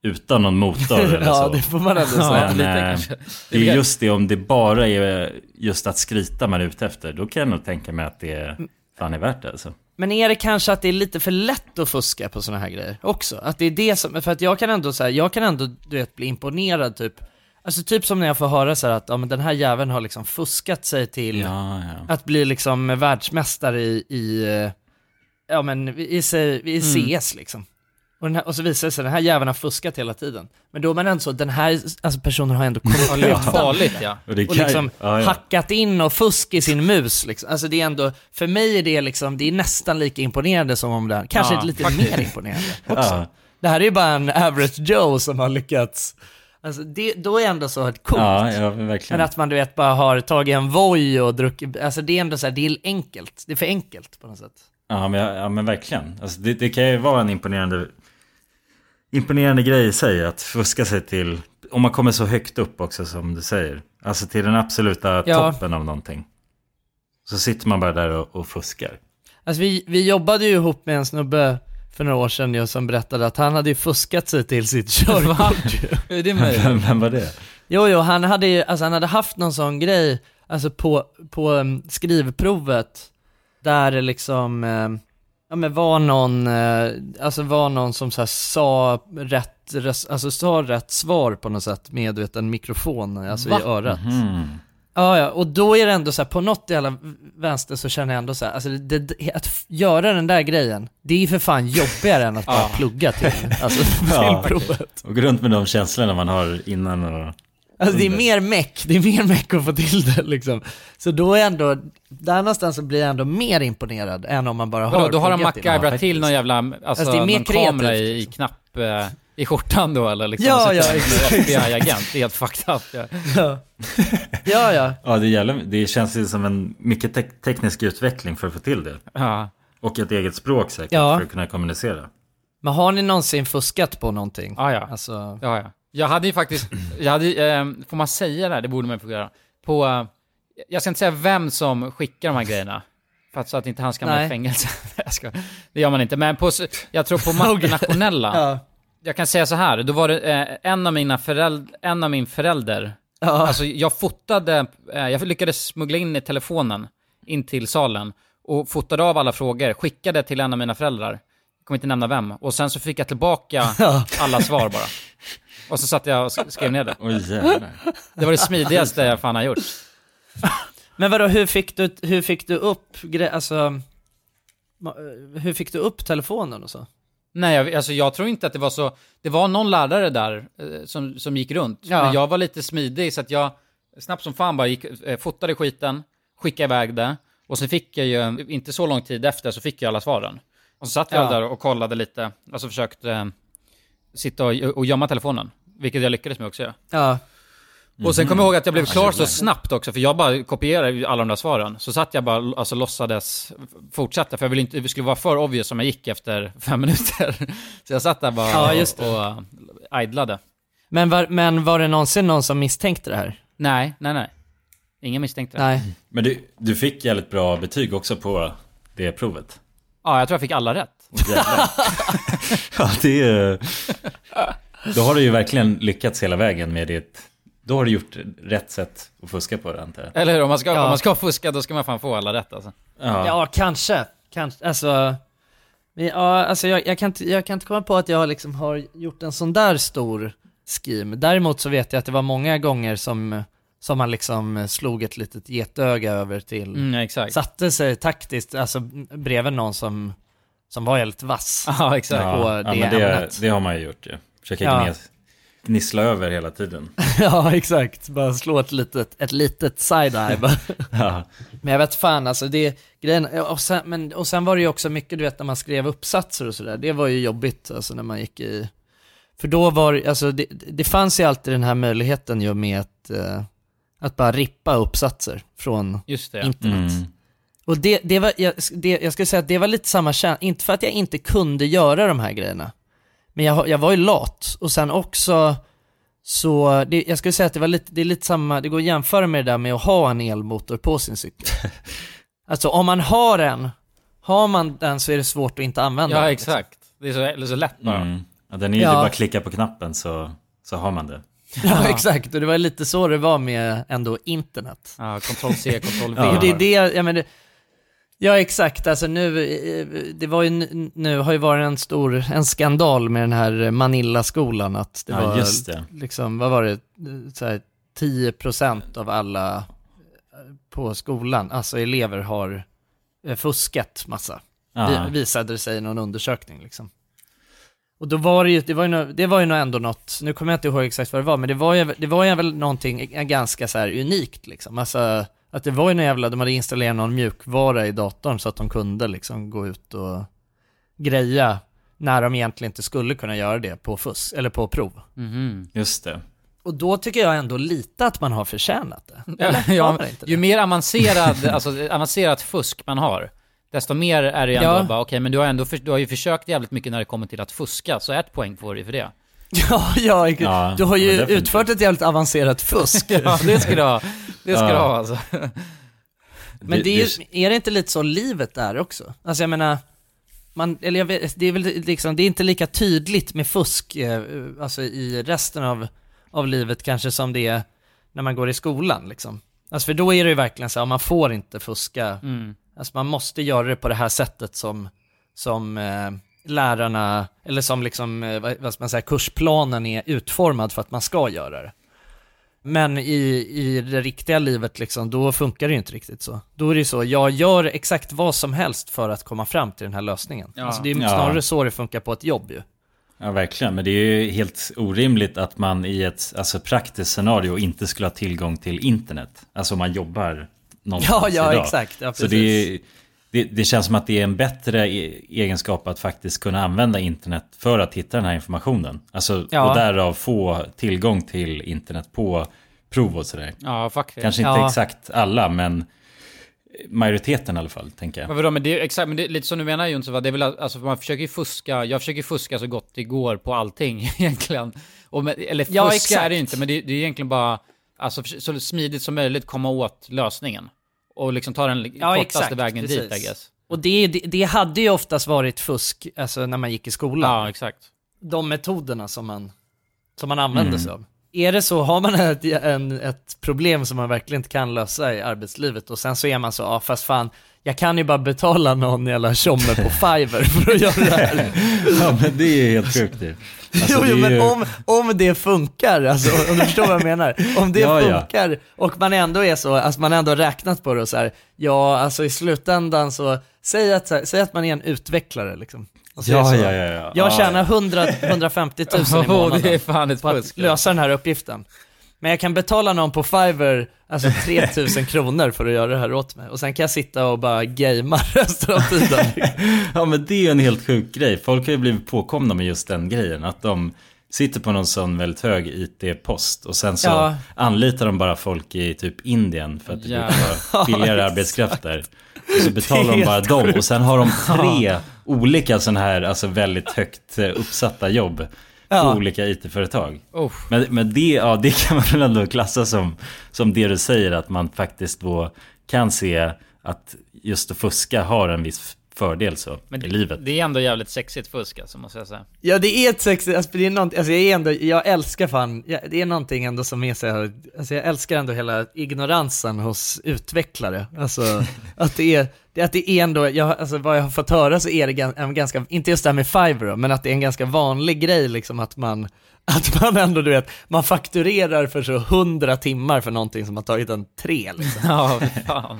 [SPEAKER 3] utan någon motor *laughs* eller
[SPEAKER 1] Ja
[SPEAKER 3] så.
[SPEAKER 1] det får man ändå säga.
[SPEAKER 2] Ja,
[SPEAKER 3] Men
[SPEAKER 2] lite
[SPEAKER 3] eh,
[SPEAKER 2] kanske.
[SPEAKER 3] det är just det, om det bara är just att skryta man är ute efter, då kan jag nog tänka mig att det fan är värt det alltså.
[SPEAKER 1] Men är det kanske att det är lite för lätt att fuska på sådana här grejer också? Att det är det som, för att jag kan ändå säga, jag kan ändå du vet bli imponerad typ, alltså typ som när jag får höra så här att ja men den här jäveln har liksom fuskat sig till
[SPEAKER 3] Ja, ja.
[SPEAKER 1] att bli liksom världsmästare i, i eh, ja men i, i, i CS liksom. Och, den här, och så visar det sig, den här jäveln har fuskat hela tiden. Men då är man ändå så, den här alltså personen har ändå kommit
[SPEAKER 2] Ja,
[SPEAKER 1] undan
[SPEAKER 2] farligt ja.
[SPEAKER 3] Och,
[SPEAKER 1] och liksom
[SPEAKER 3] ja, ja.
[SPEAKER 1] hackat in och fusk i sin mus liksom. Alltså det är ändå, för mig är det liksom, det är nästan lika imponerande som om det här, kanske
[SPEAKER 2] Ja,
[SPEAKER 1] lite
[SPEAKER 2] faktiskt.
[SPEAKER 1] mer imponerande också.
[SPEAKER 3] Ja.
[SPEAKER 1] Det här är ju bara en average Joe som har lyckats, alltså det, då är det ändå så coolt.
[SPEAKER 3] Ja, ja,
[SPEAKER 1] Men att man du vet bara har tagit en Voi och druckit, alltså det är ändå så här, det är enkelt, det är för enkelt på något sätt.
[SPEAKER 3] Ja men, ja, men verkligen. Alltså, det, det kan ju vara en imponerande, imponerande grej i sig att fuska sig till, om man kommer så högt upp också som du säger. Alltså till den absoluta
[SPEAKER 1] Ja.
[SPEAKER 3] toppen av någonting. Så sitter man bara där och, och fuskar.
[SPEAKER 1] Alltså vi, vi jobbade ju ihop med en snubbe för några år sedan ju, som berättade att han hade ju fuskat sig till sitt *laughs* körkort.
[SPEAKER 2] Hur är det möjligt?
[SPEAKER 3] Vem, vem var det?
[SPEAKER 1] Jo, jo, han hade ju, alltså han hade haft någon sån grej, alltså på, på um, skrivprovet, där liksom, eh, ja men var någon, eh, alltså var någon som så sa rätt, alltså sa rätt svar på något sätt med en mikrofon, alltså
[SPEAKER 2] Va?
[SPEAKER 1] i örat.
[SPEAKER 3] Mm.
[SPEAKER 1] Ja, ja, och då är det ändå så här, på något jävla vänster så känner jag ändå så här, alltså det, det, att göra den där grejen, det är ju för fan jobbigare än att bara
[SPEAKER 2] Ja.
[SPEAKER 1] plugga till, alltså *laughs*
[SPEAKER 3] Ja.
[SPEAKER 1] till provet.
[SPEAKER 3] Och gå runt med de känslorna man har innan och...
[SPEAKER 1] Alltså det är mer meck, det är mer meck att få till det liksom. Så då är ändå, där någonstans så blir jag ändå mer imponerad än om man bara har
[SPEAKER 2] Vadå, då har de
[SPEAKER 1] pluggat till det.
[SPEAKER 2] MacGyvrat till någon jävla, alltså,
[SPEAKER 1] Alltså, det är mer
[SPEAKER 2] någon kamera i, i
[SPEAKER 1] liksom.
[SPEAKER 2] knapp, eh, i skjortan då eller liksom?
[SPEAKER 1] Ja, ja,
[SPEAKER 2] FBI-agent, det är helt fucked up. Ja.
[SPEAKER 1] Ja. ja, ja.
[SPEAKER 3] Ja, det, gäller, det känns ju som en mycket tek- teknisk utveckling för att få till det.
[SPEAKER 2] Ja.
[SPEAKER 3] Och ett eget språk säkert
[SPEAKER 1] Ja.
[SPEAKER 3] för att kunna kommunicera.
[SPEAKER 1] Men har ni någonsin fuskat på någonting?
[SPEAKER 2] Ja, ja.
[SPEAKER 1] Alltså,
[SPEAKER 2] Ja, ja. Jag hade ju faktiskt, jag hade, eh, får man säga det här? Det borde man få göra. På, eh, jag ska inte säga vem som skickar de här grejerna. För att, så att inte han ska hamna
[SPEAKER 1] Nej.
[SPEAKER 2] i fängelse. *laughs* jag ska, det gör man inte. Men på, jag tror på *laughs* Matte Nationella.
[SPEAKER 1] ja.
[SPEAKER 2] Jag kan säga så här, då var det eh, en av mina föräldrar, en av min förälder,
[SPEAKER 1] Ja.
[SPEAKER 2] alltså jag fotade, eh, jag lyckades smuggla in i telefonen in till salen och fotade av alla frågor, skickade till en av mina föräldrar, jag kommer inte nämna vem, och sen så fick jag tillbaka *laughs* alla svar bara. Och så satt jag och sk- skrev ner det.
[SPEAKER 3] Oj jävlar.
[SPEAKER 2] Det var det smidigaste jag fan har gjort.
[SPEAKER 1] Men vadå, hur fick du, hur fick du upp, gre- alltså, hur fick du upp telefonen och så?
[SPEAKER 2] Nej, jag, alltså jag tror inte att det var så, det var någon lärare där eh, som, som gick runt,
[SPEAKER 1] Ja.
[SPEAKER 2] men jag var lite smidig så att jag snabbt som fan bara gick, eh, fotade skiten, skickade iväg det, Och så fick jag ju, inte så lång tid efter, så fick jag alla svaren. Och så satt jag
[SPEAKER 1] Ja.
[SPEAKER 2] där och kollade lite, alltså försökte eh, sitta och, och gömma telefonen. Vilket jag lyckades med också göra.
[SPEAKER 1] Ja,
[SPEAKER 2] Och sen kommer jag ihåg att jag blev klar så snabbt också, för jag bara kopierade alla de där svaren. Så satt jag bara, alltså låtsades fortsätta, för jag ville inte, det skulle vara för obvious om jag gick efter *laughs* fem minuter. Så jag satt där bara
[SPEAKER 1] Ja, just det.
[SPEAKER 2] och, och idlade.
[SPEAKER 1] men var, men var det någonsin någon som misstänkte det här?
[SPEAKER 2] Nej, nej, nej. Ingen misstänkte det.
[SPEAKER 1] Nej.
[SPEAKER 3] Men du, du fick jävligt bra betyg också på det provet.
[SPEAKER 2] Ja, jag tror jag fick alla rätt. *laughs*
[SPEAKER 3] Ja, det är Då har du ju verkligen lyckats hela vägen med ditt... Då har du gjort rätt sätt att fuska på det antar jag.
[SPEAKER 2] Eller hur? Om man ska,
[SPEAKER 1] Ja.
[SPEAKER 2] om man ska fuska, då ska man fan få alla rätt alltså.
[SPEAKER 3] Ja.
[SPEAKER 1] Ja, kanske. kanske. Alltså, men, ja, alltså jag, jag, kan inte, jag kan inte komma på att jag liksom har gjort en sån där stor scheme. Däremot så vet jag att det var många gånger som, som man liksom slog ett litet getöga över till,
[SPEAKER 2] Mm, exakt.
[SPEAKER 1] satte sig taktiskt, alltså bredvid någon som, som var helt vass. *laughs*
[SPEAKER 2] Ja, exakt.
[SPEAKER 1] på
[SPEAKER 3] Ja,
[SPEAKER 1] det
[SPEAKER 3] ja, men det,
[SPEAKER 1] ämnet.
[SPEAKER 3] det har man ju gjort ju. Försöka
[SPEAKER 1] Ja.
[SPEAKER 3] gnissla över hela tiden. *laughs*
[SPEAKER 1] ja, exakt. Bara slå ett litet, ett litet side-eye. *laughs*
[SPEAKER 3] Ja.
[SPEAKER 1] Men jag vet fan alltså, det, grejen, och sen, men, och sen var det ju också mycket, du vet när man skrev uppsatser och sådär, det var ju jobbigt alltså när man gick i, för då var alltså det, det fanns ju alltid den här möjligheten ju med att, eh, att bara rippa uppsatser från
[SPEAKER 2] Just det.
[SPEAKER 1] internet.
[SPEAKER 3] Mm.
[SPEAKER 1] Och det, det var, jag, det, jag skulle säga att det var lite samma känsla, inte för att jag inte kunde göra de här grejerna, men jag, jag var ju lat, och sen också så, det, jag skulle säga att det var lite, det är lite samma, det går att jämföra med det där med att ha en elmotor på sin cykel. *laughs* alltså om man har en, har man den så är det svårt att inte använda
[SPEAKER 2] Ja,
[SPEAKER 1] den.
[SPEAKER 2] exakt. Det är så, det är så lätt bara.
[SPEAKER 3] Mm. Ja, den är ju
[SPEAKER 1] Ja.
[SPEAKER 3] bara klicka på knappen så, så har man det.
[SPEAKER 1] Liksom. *laughs* Ja, exakt, och det var lite så det var med ändå internet.
[SPEAKER 2] Ja, Ctrl C, Ctrl V.
[SPEAKER 3] Ja.
[SPEAKER 1] Det är det, jag menar, ja exakt, alltså nu, eh, det var ju, nu har ju varit en stor, en skandal med den här Manilla-skolan, att det
[SPEAKER 3] Ja,
[SPEAKER 1] var,
[SPEAKER 3] just det.
[SPEAKER 1] liksom, vad var det, så här, 10% av alla eh, på skolan, alltså elever har eh, fuskat massa. Vi, visade det sig i någon undersökning liksom. Och då var det ju, det var ju, nå- det var ju nog ändå något, nu kommer jag inte ihåg exakt vad det var, men det var ju, det var ju väl någonting ganska så här unikt liksom. Alltså, att det var ju någon jävla, de hade installerat någon mjukvara i datorn så att de kunde liksom gå ut och greja när de egentligen inte skulle kunna göra det på fusk, eller på prov.
[SPEAKER 2] Mhm.
[SPEAKER 3] Just det.
[SPEAKER 1] Och då tycker jag ändå lite att man har förtjänat det.
[SPEAKER 2] Ja, ja,
[SPEAKER 1] man inte det?
[SPEAKER 2] ju mer avancerad, alltså, avancerat fusk man har, desto mer är det ju ändå
[SPEAKER 1] Ja.
[SPEAKER 2] bara, okej, men du har, ändå för, du har ju försökt jävligt mycket när det kommer till att fuska, så ett poäng får du för det. *laughs*
[SPEAKER 1] Ja, ja,
[SPEAKER 3] Ja,
[SPEAKER 1] du har ju utfört ett jävligt avancerat fusk. *laughs*
[SPEAKER 2] Ja, det ska du ha. Det ska
[SPEAKER 3] Ja.
[SPEAKER 2] du ha alltså. *laughs*
[SPEAKER 1] Men det är, ju- är det inte lite så livet är också? Alltså jag menar, man, eller jag vet, det är väl liksom, det är inte lika tydligt med fusk, eh, alltså i resten av, av livet kanske som det är när man går i skolan liksom. Alltså för då är det ju verkligen så här, man får inte fuska,
[SPEAKER 2] Mm.
[SPEAKER 1] alltså man måste göra det på det här sättet som, som eh, lärarna, eller som liksom, eh, vad, ska man säga, kursplanen är utformad för att man ska göra det. Men i, i det riktiga livet liksom, då funkar det ju inte riktigt så. Då är det ju så, jag gör exakt vad som helst för att komma fram till den här lösningen.
[SPEAKER 2] Ja.
[SPEAKER 1] Alltså det är ju
[SPEAKER 3] Ja.
[SPEAKER 1] snarare så det funkar på ett jobb ju.
[SPEAKER 3] Ja, verkligen. Men det är ju helt orimligt att man i ett alltså, praktiskt scenario inte skulle ha tillgång till internet. Alltså om man jobbar någonstans
[SPEAKER 1] Ja, ja,
[SPEAKER 3] idag.
[SPEAKER 1] exakt. Ja,
[SPEAKER 3] Så det, är, det, det känns som att det är en bättre e- egenskap att faktiskt kunna använda internet för att hitta den här informationen. Alltså,
[SPEAKER 1] Ja.
[SPEAKER 3] och därav få tillgång till internet på prov och sådär.
[SPEAKER 2] Ja, faktiskt.
[SPEAKER 3] Kanske inte
[SPEAKER 1] Ja.
[SPEAKER 3] exakt alla, men majoriteten i alla fall, tänker jag.
[SPEAKER 2] Men vadå, men det är exakt, men det är lite som du menar Jonsson, det är väl alltså man försöker ju fuska, jag försöker fuska så gott det går på allting *laughs* egentligen. Och med, eller fuska
[SPEAKER 1] Ja,
[SPEAKER 2] är det ju inte, men det, det är egentligen bara, alltså så smidigt som möjligt komma åt lösningen. Och liksom ta den
[SPEAKER 1] Ja,
[SPEAKER 2] kortaste
[SPEAKER 1] exakt,
[SPEAKER 2] vägen dit, I
[SPEAKER 1] precis.
[SPEAKER 2] guess.
[SPEAKER 1] Och det, det, det hade ju oftast varit fusk, alltså när man gick i skolan.
[SPEAKER 2] Ja, exakt.
[SPEAKER 1] De metoderna som man, som man använder
[SPEAKER 3] Mm.
[SPEAKER 1] sig av. Är det så, har man ett, en, ett problem som man verkligen inte kan lösa i arbetslivet och sen så är man så, ja fast fan, jag kan ju bara betala någon jävla tjomme på *laughs* Fiverr för att göra det här. *laughs*
[SPEAKER 3] Ja, men det är helt sjukt ju. Alltså,
[SPEAKER 1] jo, jo men
[SPEAKER 3] ju-
[SPEAKER 1] om, om det funkar, alltså, om du förstår vad jag menar. Om det
[SPEAKER 3] Ja, ja.
[SPEAKER 1] funkar och man ändå är så, alltså man har ändå räknat på det och så här, ja alltså i slutändan så, säg att, så här, säg att man är en utvecklare liksom. Och så är
[SPEAKER 3] Ja,
[SPEAKER 1] så,
[SPEAKER 3] ja, ja, ja.
[SPEAKER 1] Jag
[SPEAKER 3] Ja,
[SPEAKER 1] tjänar
[SPEAKER 3] ja.
[SPEAKER 1] 100, 150 000 i
[SPEAKER 2] Åh, det är
[SPEAKER 1] månaden
[SPEAKER 2] fan ett
[SPEAKER 1] på att lösa den här uppgiften. Men jag kan betala någon på Fiverr, alltså 3000 kronor för att göra det här åt mig. Och sen kan jag sitta och bara gamea *laughs* resten av tiden.
[SPEAKER 9] Ja men det är ju en helt sjuk grej. Folk har ju blivit påkomna med just den grejen. Att de sitter på någon sån väldigt hög IT-post och sen så
[SPEAKER 1] Ja.
[SPEAKER 9] anlitar de bara folk i typ Indien för att det
[SPEAKER 2] Ja.
[SPEAKER 9] brukar billigare *laughs*
[SPEAKER 1] Ja,
[SPEAKER 9] arbetskraft där. Och så betalar de bara dem och sen har de tre olika sådana här, alltså väldigt högt eh, uppsatta jobb på
[SPEAKER 1] Ja.
[SPEAKER 9] olika IT-företag.
[SPEAKER 2] Uff.
[SPEAKER 9] Men, men det, ja, det kan man väl ändå klassa som, som det du säger, att man faktiskt då kan se att just att fuska har en viss fördel så
[SPEAKER 2] Men
[SPEAKER 9] i livet.
[SPEAKER 2] det är ändå jävligt sexigt fusk alltså, måste jag säga.
[SPEAKER 1] Ja det är ett sexigt, alltså, det är något, alltså jag är ändå, jag älskar fan, jag, det är någonting ändå som är så här, alltså jag älskar ändå hela ignoransen hos utvecklare. Alltså *laughs* att det är, det, att det är ändå, jag, alltså vad jag har fått höra så är det en ganska, inte just det här med Fiverr men att det är en ganska vanlig grej liksom att man, att man ändå du vet, man fakturerar för så hundra timmar för någonting som har tagit en tre liksom. *laughs*
[SPEAKER 2] Ja, fan.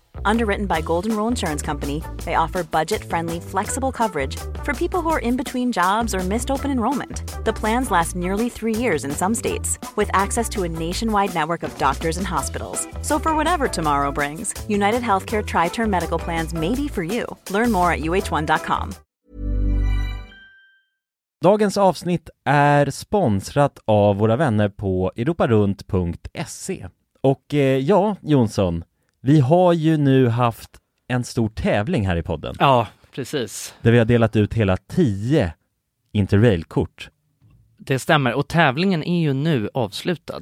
[SPEAKER 10] Underwritten by Golden Rule Insurance Company, they offer budget friendly, flexible coverage for people who are in between jobs or missed open enrollment. The plans last nearly three years in some states, with access to a nationwide network of doctors and hospitals. So, for whatever tomorrow brings, United Healthcare Tri Term Medical Plans may be for you. Learn more at uh1.com.
[SPEAKER 3] Dagens avsnitt är sponsrat av våra vänner på europarunt.se. Och eh, ja, Jonsson, vi har ju nu haft en stor tävling här i podden.
[SPEAKER 1] Ja, precis.
[SPEAKER 3] Där vi har delat ut hela 10 Interrail-kort.
[SPEAKER 1] Det stämmer, och tävlingen är ju nu avslutad.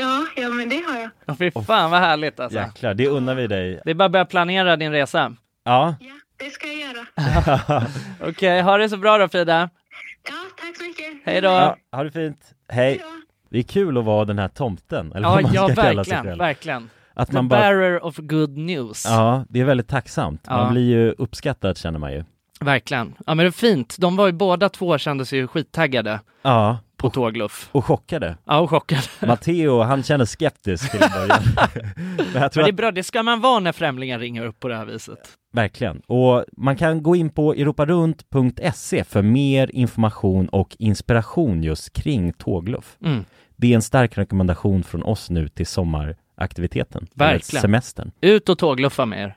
[SPEAKER 11] Ja, ja, men det har jag.
[SPEAKER 1] Ja, fy fan vad härligt alltså.
[SPEAKER 3] Jäklar, det unnar vi dig.
[SPEAKER 1] Det är bara att börja planera din resa.
[SPEAKER 3] Ja.
[SPEAKER 11] Det ska jag göra. *laughs*
[SPEAKER 1] Okej, ha det så bra då Frida.
[SPEAKER 11] Ja, tack så mycket.
[SPEAKER 1] Hej då.
[SPEAKER 3] ja ha det fint. Hej. Det är kul att vara den här tomten, eller
[SPEAKER 1] Ja,
[SPEAKER 3] vad man
[SPEAKER 1] ja
[SPEAKER 3] ska kalla sig
[SPEAKER 1] verkligen,
[SPEAKER 3] själv.
[SPEAKER 1] verkligen.
[SPEAKER 3] Att
[SPEAKER 1] The
[SPEAKER 3] man bara...
[SPEAKER 1] bearer of good news.
[SPEAKER 3] Ja, det är väldigt tacksamt. Man
[SPEAKER 1] Ja.
[SPEAKER 3] blir ju uppskattad känner man ju.
[SPEAKER 1] Verkligen. Ja men det är fint. De var ju båda två kände sig ju skittaggade
[SPEAKER 3] Ja.
[SPEAKER 1] på tågluff.
[SPEAKER 3] Och chockade.
[SPEAKER 1] Ja, och chockade. *laughs*
[SPEAKER 3] Matteo, han känner skeptisk till en början. *laughs* Men
[SPEAKER 1] Men det är bra, det ska man vara när främlingar ringer upp på det här viset.
[SPEAKER 3] verkligen. Och man kan gå in på europarunt.se för mer information och inspiration just kring tågluff.
[SPEAKER 1] Mm.
[SPEAKER 3] Det är en stark rekommendation från oss nu till sommaraktiviteten.
[SPEAKER 1] Verkligen.
[SPEAKER 3] Semestern.
[SPEAKER 1] Ut och tågluffa med er.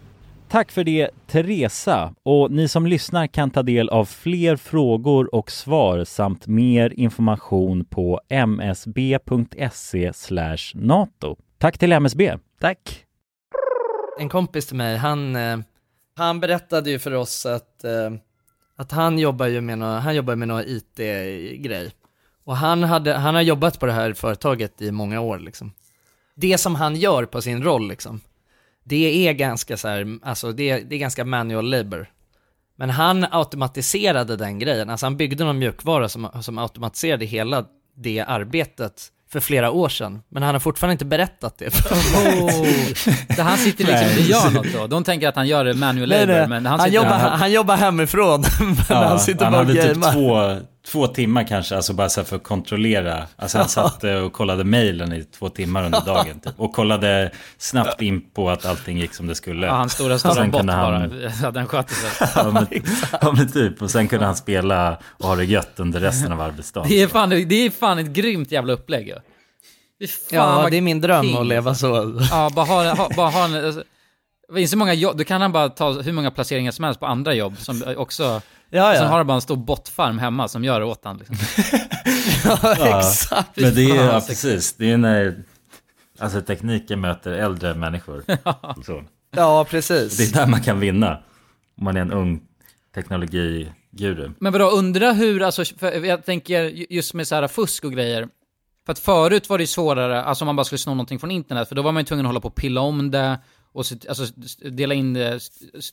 [SPEAKER 3] Tack för det Teresa och ni som lyssnar kan ta del av fler frågor och svar samt mer information på msb.se nato. Tack till MSB.
[SPEAKER 1] Tack. En kompis till mig, han, eh, han berättade ju för oss att, eh, att han jobbar ju med någon han jobbar med IT-grej. Och han, hade, han har jobbat på det här företaget i många år liksom. Det som han gör på sin roll liksom, det är ganska så här, alltså det, det är ganska manual labor. Men han automatiserade den grejen, alltså han byggde någon mjukvara som, som automatiserade hela det arbetet för flera år sedan, men han har fortfarande inte berättat det för *laughs*
[SPEAKER 2] Så han sitter liksom och gör något då? De tänker att han gör det manual labor,
[SPEAKER 1] nej.
[SPEAKER 2] men
[SPEAKER 1] Han,
[SPEAKER 2] han, sitter
[SPEAKER 1] jobbar,
[SPEAKER 2] här.
[SPEAKER 1] han jobbar hemifrån, *laughs* men
[SPEAKER 12] Ja,
[SPEAKER 1] han sitter
[SPEAKER 12] han
[SPEAKER 1] bara och
[SPEAKER 12] typ två,
[SPEAKER 3] två timmar kanske, alltså bara så för att kontrollera. Alltså han *laughs* satt eh, och kollade mejlen i två timmar under dagen. Typ. Och kollade snabbt in på att allting gick som det skulle.
[SPEAKER 2] Ja, hans stora, stora
[SPEAKER 3] Sen
[SPEAKER 2] bot
[SPEAKER 3] kunde
[SPEAKER 2] bara.
[SPEAKER 3] han- *laughs*
[SPEAKER 2] Ja, den sköter sig. *laughs*
[SPEAKER 3] ja, men, ja men typ, och sen kunde han spela och ha det gött under resten av arbetsdagen.
[SPEAKER 2] Det är fan, det är fan ett grymt jävla upplägg ju.
[SPEAKER 1] Ja, det är min dröm
[SPEAKER 2] king.
[SPEAKER 1] att leva så.
[SPEAKER 2] Ja, bara ha, ha, bara ha en... Alltså, det finns så många jobb, då kan han bara ta hur många placeringar som helst på andra jobb som också...
[SPEAKER 1] Ja, ja.
[SPEAKER 2] Sen har han bara en stor bottfarm hemma som gör det åt han liksom. *laughs* *laughs*
[SPEAKER 1] Ja, exakt.
[SPEAKER 3] Men det är ja, precis, det är när alltså, tekniken möter äldre människor. *laughs* Så.
[SPEAKER 1] Ja, precis.
[SPEAKER 3] Det är där man kan vinna. Om man är en ung teknologiguru.
[SPEAKER 2] Men vadå, undra hur, alltså, jag tänker ju- just med så här fusk och grejer. För att förut var det ju svårare, alltså om man bara skulle sno någonting från internet, för då var man ju tvungen att hålla på och pilla om det och så, alltså, dela in det,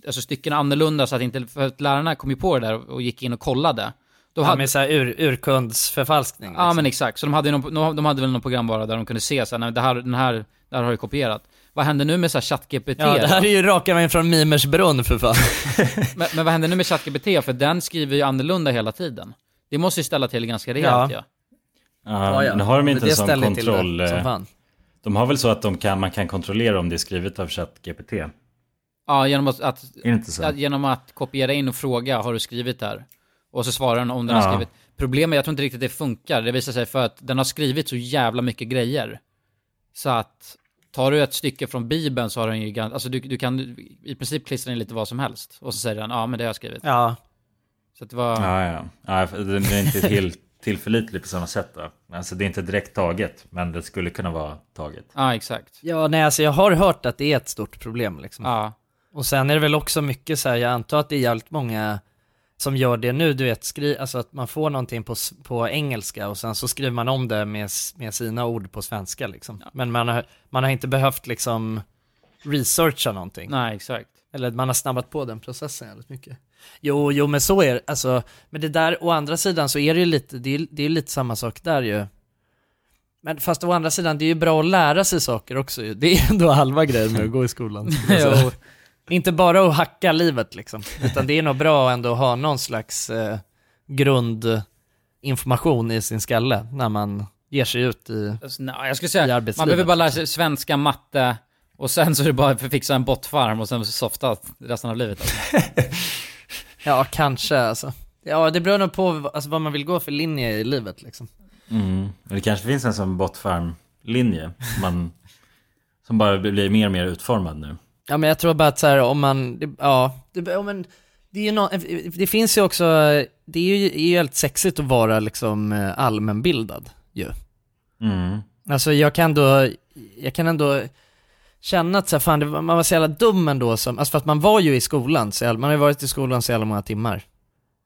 [SPEAKER 2] alltså stycken annorlunda så att inte, för att lärarna kom ju på det där och gick in och kollade.
[SPEAKER 1] Ja,
[SPEAKER 2] hade,
[SPEAKER 1] med så här ur, urkundsförfalskning.
[SPEAKER 2] Ja men exakt, så de hade, ju någon, de hade väl någon programvara där de kunde se så här, nej, det här, den här, det här har jag kopierat. Vad händer nu med så ChatGPT?
[SPEAKER 1] Ja, det här är ju raka vägen från Mimersbrunn för fan. *laughs*
[SPEAKER 2] men, men vad händer nu med ChatGPT? För den skriver ju annorlunda hela tiden. Det måste ju ställa till ganska rejält ja.
[SPEAKER 1] Ja.
[SPEAKER 3] Ja,
[SPEAKER 1] Ja, ja.
[SPEAKER 3] Nu har de inte
[SPEAKER 1] det
[SPEAKER 3] en sån
[SPEAKER 1] ställer till det
[SPEAKER 3] kontroll.
[SPEAKER 1] som
[SPEAKER 3] eh,
[SPEAKER 1] fan.
[SPEAKER 3] De har väl så att de kan, man kan kontrollera om det är skrivet av ChatGPT.
[SPEAKER 2] Ja, genom att, att,
[SPEAKER 3] det
[SPEAKER 2] att, genom att kopiera in och fråga, har du skrivit där? Och så svarar den om den har
[SPEAKER 3] Ja.
[SPEAKER 2] skrivit. Problemet är, jag tror inte riktigt det funkar. Det visar sig för att den har skrivit så jävla mycket grejer. Så att, tar du ett stycke från Bibeln så har den ju, alltså du, du kan i princip klistra in lite vad som helst. Och så säger den, ja men det har jag skrivit.
[SPEAKER 1] Ja.
[SPEAKER 2] Så att det var...
[SPEAKER 3] Ja, ja. ja den är inte helt tillförlitlig på samma sätt då. Alltså det är inte direkt taget, men det skulle kunna vara taget.
[SPEAKER 2] Ja, exakt.
[SPEAKER 1] Ja, nej alltså jag har hört att det är ett stort problem liksom.
[SPEAKER 2] Ja.
[SPEAKER 1] Och sen är det väl också mycket så här, jag antar att det är jävligt många som gör det nu, du vet, skri, alltså att man får någonting på, på engelska och sen så skriver man om det med, med sina ord på svenska liksom. Men man har, man har inte behövt liksom researcha någonting.
[SPEAKER 2] Nej, exakt.
[SPEAKER 1] Eller man har snabbat på den processen väldigt mycket. Jo, jo men så är det, alltså, men det där, å andra sidan så är det ju lite, det är, det är lite samma sak där ju. Men fast å andra sidan, det är ju bra att lära sig saker också ju. Det är ändå halva grejen med att gå i skolan. *laughs*
[SPEAKER 2] Jo.
[SPEAKER 1] Inte bara att hacka livet liksom, utan det är nog bra ändå att ha någon slags eh, grundinformation i sin skalle när man ger sig ut i,
[SPEAKER 2] Alltså, nej, jag skulle säga, man
[SPEAKER 1] arbetslivet.
[SPEAKER 2] behöver bara lära sig svenska, matte och sen så är det bara att fixa en bottfarm och sen softa resten av livet. Alltså. *laughs*
[SPEAKER 1] Ja, kanske alltså. Ja, det beror nog på alltså, vad man vill gå för linje i livet liksom.
[SPEAKER 3] Mm. Det kanske finns en sån botfarm-linje som, man, *laughs* som bara blir mer och mer utformad nu.
[SPEAKER 1] Ja men jag tror bara att så här, om man, det, ja, det, ja, men det ju nå- det finns ju också, det är ju, är ju helt sexigt att vara liksom eh, allmänbildad ju.
[SPEAKER 3] Mm.
[SPEAKER 1] Alltså jag kan då, jag kan ändå känna att så här, fan, det, man var så jävla dum ändå som, alltså för att man var ju i skolan, så jävla, man har ju varit i skolan så jävla många timmar.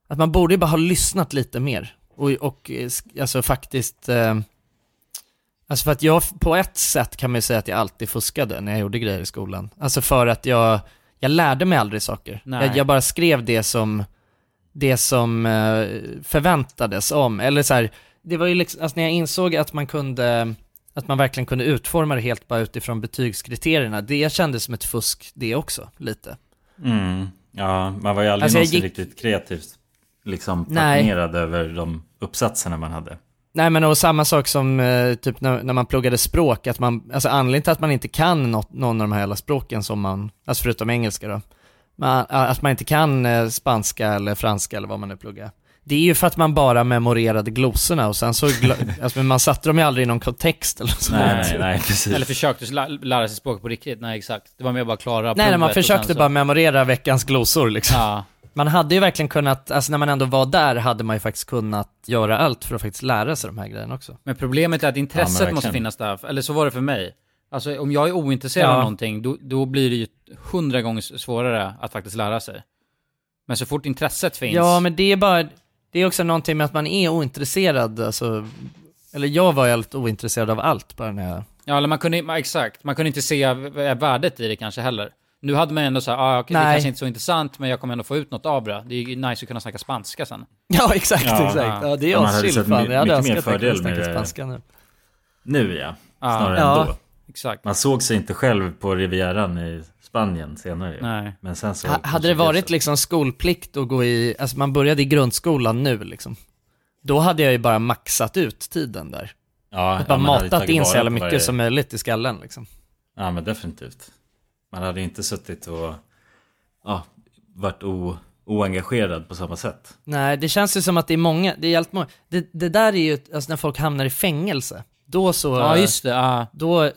[SPEAKER 1] Att man borde ju bara ha lyssnat lite mer och, och eh, alltså faktiskt, eh, alltså för att jag på ett sätt kan man ju säga att jag alltid fuskade när jag gjorde grejer i skolan. Alltså för att jag, jag lärde mig aldrig saker. Jag, jag bara skrev det som, det som eh, förväntades om, eller så här, det var ju liksom, alltså när jag insåg att man kunde, att man verkligen kunde utforma det helt bara utifrån betygskriterierna, det kändes som ett fusk det också, lite.
[SPEAKER 3] Mm. Ja, man var ju aldrig
[SPEAKER 1] Alltså,
[SPEAKER 3] någonsin
[SPEAKER 1] gick-
[SPEAKER 3] riktigt kreativt liksom passionerad över de uppsatserna man hade.
[SPEAKER 1] Nej men och samma sak som eh, typ när, när man pluggade språk, att man, alltså anledningen till att man inte kan något, någon av de här jävla språken som man, alltså förutom engelska då, man, att man inte kan eh, spanska eller franska eller vad man nu pluggar. Det är ju för att man bara memorerade glosorna och sen så, *laughs* alltså men man satte dem ju aldrig i någon kontext eller så.
[SPEAKER 3] Nej, nej, precis.
[SPEAKER 2] Eller försökte lä- lära sig språk på riktigt, nej exakt. Det var mer bara klara
[SPEAKER 1] Nej, nej man försökte
[SPEAKER 2] så-
[SPEAKER 1] bara memorera veckans glosor liksom.
[SPEAKER 2] Ja.
[SPEAKER 1] Man hade ju verkligen kunnat, alltså när man ändå var där hade man ju faktiskt kunnat göra allt för att faktiskt lära sig de här grejerna också.
[SPEAKER 2] Men problemet är att
[SPEAKER 1] Ja,
[SPEAKER 2] intresset
[SPEAKER 1] verkligen.
[SPEAKER 2] måste finnas där, eller så var det för mig. Alltså om jag är ointresserad
[SPEAKER 1] Ja.
[SPEAKER 2] av någonting, då, då blir det ju hundra gånger svårare att faktiskt lära sig. Men så fort intresset finns...
[SPEAKER 1] Ja, men det är bara, det är också någonting med att man är ointresserad, alltså, eller jag var helt ointresserad av allt bara när jag...
[SPEAKER 2] Ja, eller man kunde, ja, exakt. Man kunde inte se värdet i det kanske heller. Nu hade man ändå så här, ah, okej, det kanske inte är så intressant, men jag kommer ändå få ut något av det. Det är ju nice att kunna snacka spanska sen. *laughs*
[SPEAKER 1] Ja, exakt, exakt. Ja, det är aschill fan. Jag hade
[SPEAKER 3] mycket mer
[SPEAKER 1] önskat att jag
[SPEAKER 3] fördel
[SPEAKER 1] kunde
[SPEAKER 3] med
[SPEAKER 1] snacka
[SPEAKER 3] det
[SPEAKER 1] spanska nu.
[SPEAKER 3] Nu ja,
[SPEAKER 2] Ja.
[SPEAKER 3] snarare
[SPEAKER 1] Ja.
[SPEAKER 3] än då.
[SPEAKER 2] Exakt.
[SPEAKER 3] Man såg sig inte själv på Rivieran i Spanien senare.
[SPEAKER 2] Nej.
[SPEAKER 3] Men sen så...
[SPEAKER 1] Ha, hade det varit liksom skolplikt att gå i, alltså man började i grundskolan nu liksom. då hade jag ju bara maxat ut tiden där.
[SPEAKER 3] Ja,
[SPEAKER 1] Bara
[SPEAKER 3] ja,
[SPEAKER 1] matat
[SPEAKER 3] tagit
[SPEAKER 1] in så jävla mycket
[SPEAKER 3] varje-
[SPEAKER 1] som möjligt i skallen liksom.
[SPEAKER 3] Ja men definitivt. Man hade inte suttit och ja, varit o, oengagerad på samma sätt.
[SPEAKER 1] Nej, det känns ju som att det är många, det är helt många, det, det där är ju, alltså när folk hamnar i fängelse, då så,
[SPEAKER 2] Ja, just det. Ja.
[SPEAKER 1] då,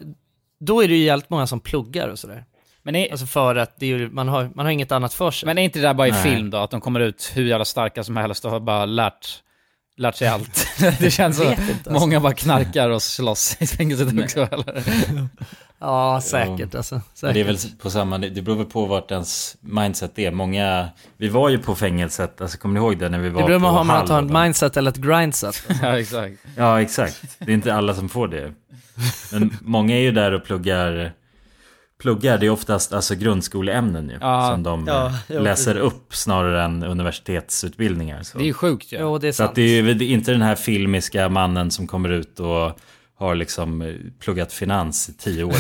[SPEAKER 1] då är det ju jävligt många som pluggar och sådär.
[SPEAKER 2] Men är,
[SPEAKER 1] Alltså för att det är ju, man har, man har inget annat för sig.
[SPEAKER 2] men är inte det där bara i
[SPEAKER 3] Nej.
[SPEAKER 2] film då? Att de kommer ut hur jävla starka som helst och har bara lärt, lärt sig allt. *laughs* det känns så.
[SPEAKER 1] inte, alltså.
[SPEAKER 2] Många bara knarkar och slåss i fängelset också. Eller? *laughs*
[SPEAKER 1] Ja, säkert alltså.
[SPEAKER 3] Men
[SPEAKER 1] Säkert.
[SPEAKER 3] det är väl på samma, det beror väl på vart ens mindset är. Många, vi var ju på fängelset, alltså kommer ni ihåg det när vi var
[SPEAKER 1] det beror
[SPEAKER 3] på
[SPEAKER 1] på om man
[SPEAKER 3] och
[SPEAKER 1] ett mindset eller ett grindset. *laughs*
[SPEAKER 2] ja, exakt.
[SPEAKER 3] Ja exakt, det är inte alla som får det. Men många är ju där och pluggar Pluggar, det är oftast alltså grundskoleämnen ju.
[SPEAKER 2] Ja.
[SPEAKER 3] som de
[SPEAKER 1] Ja, jo,
[SPEAKER 3] läser upp snarare än universitetsutbildningar. Så.
[SPEAKER 2] Det är ju sjukt ju.
[SPEAKER 1] Jo, det är
[SPEAKER 3] Så att det är ju inte den här filmiska mannen som kommer ut och har liksom eh, pluggat finans i tio år.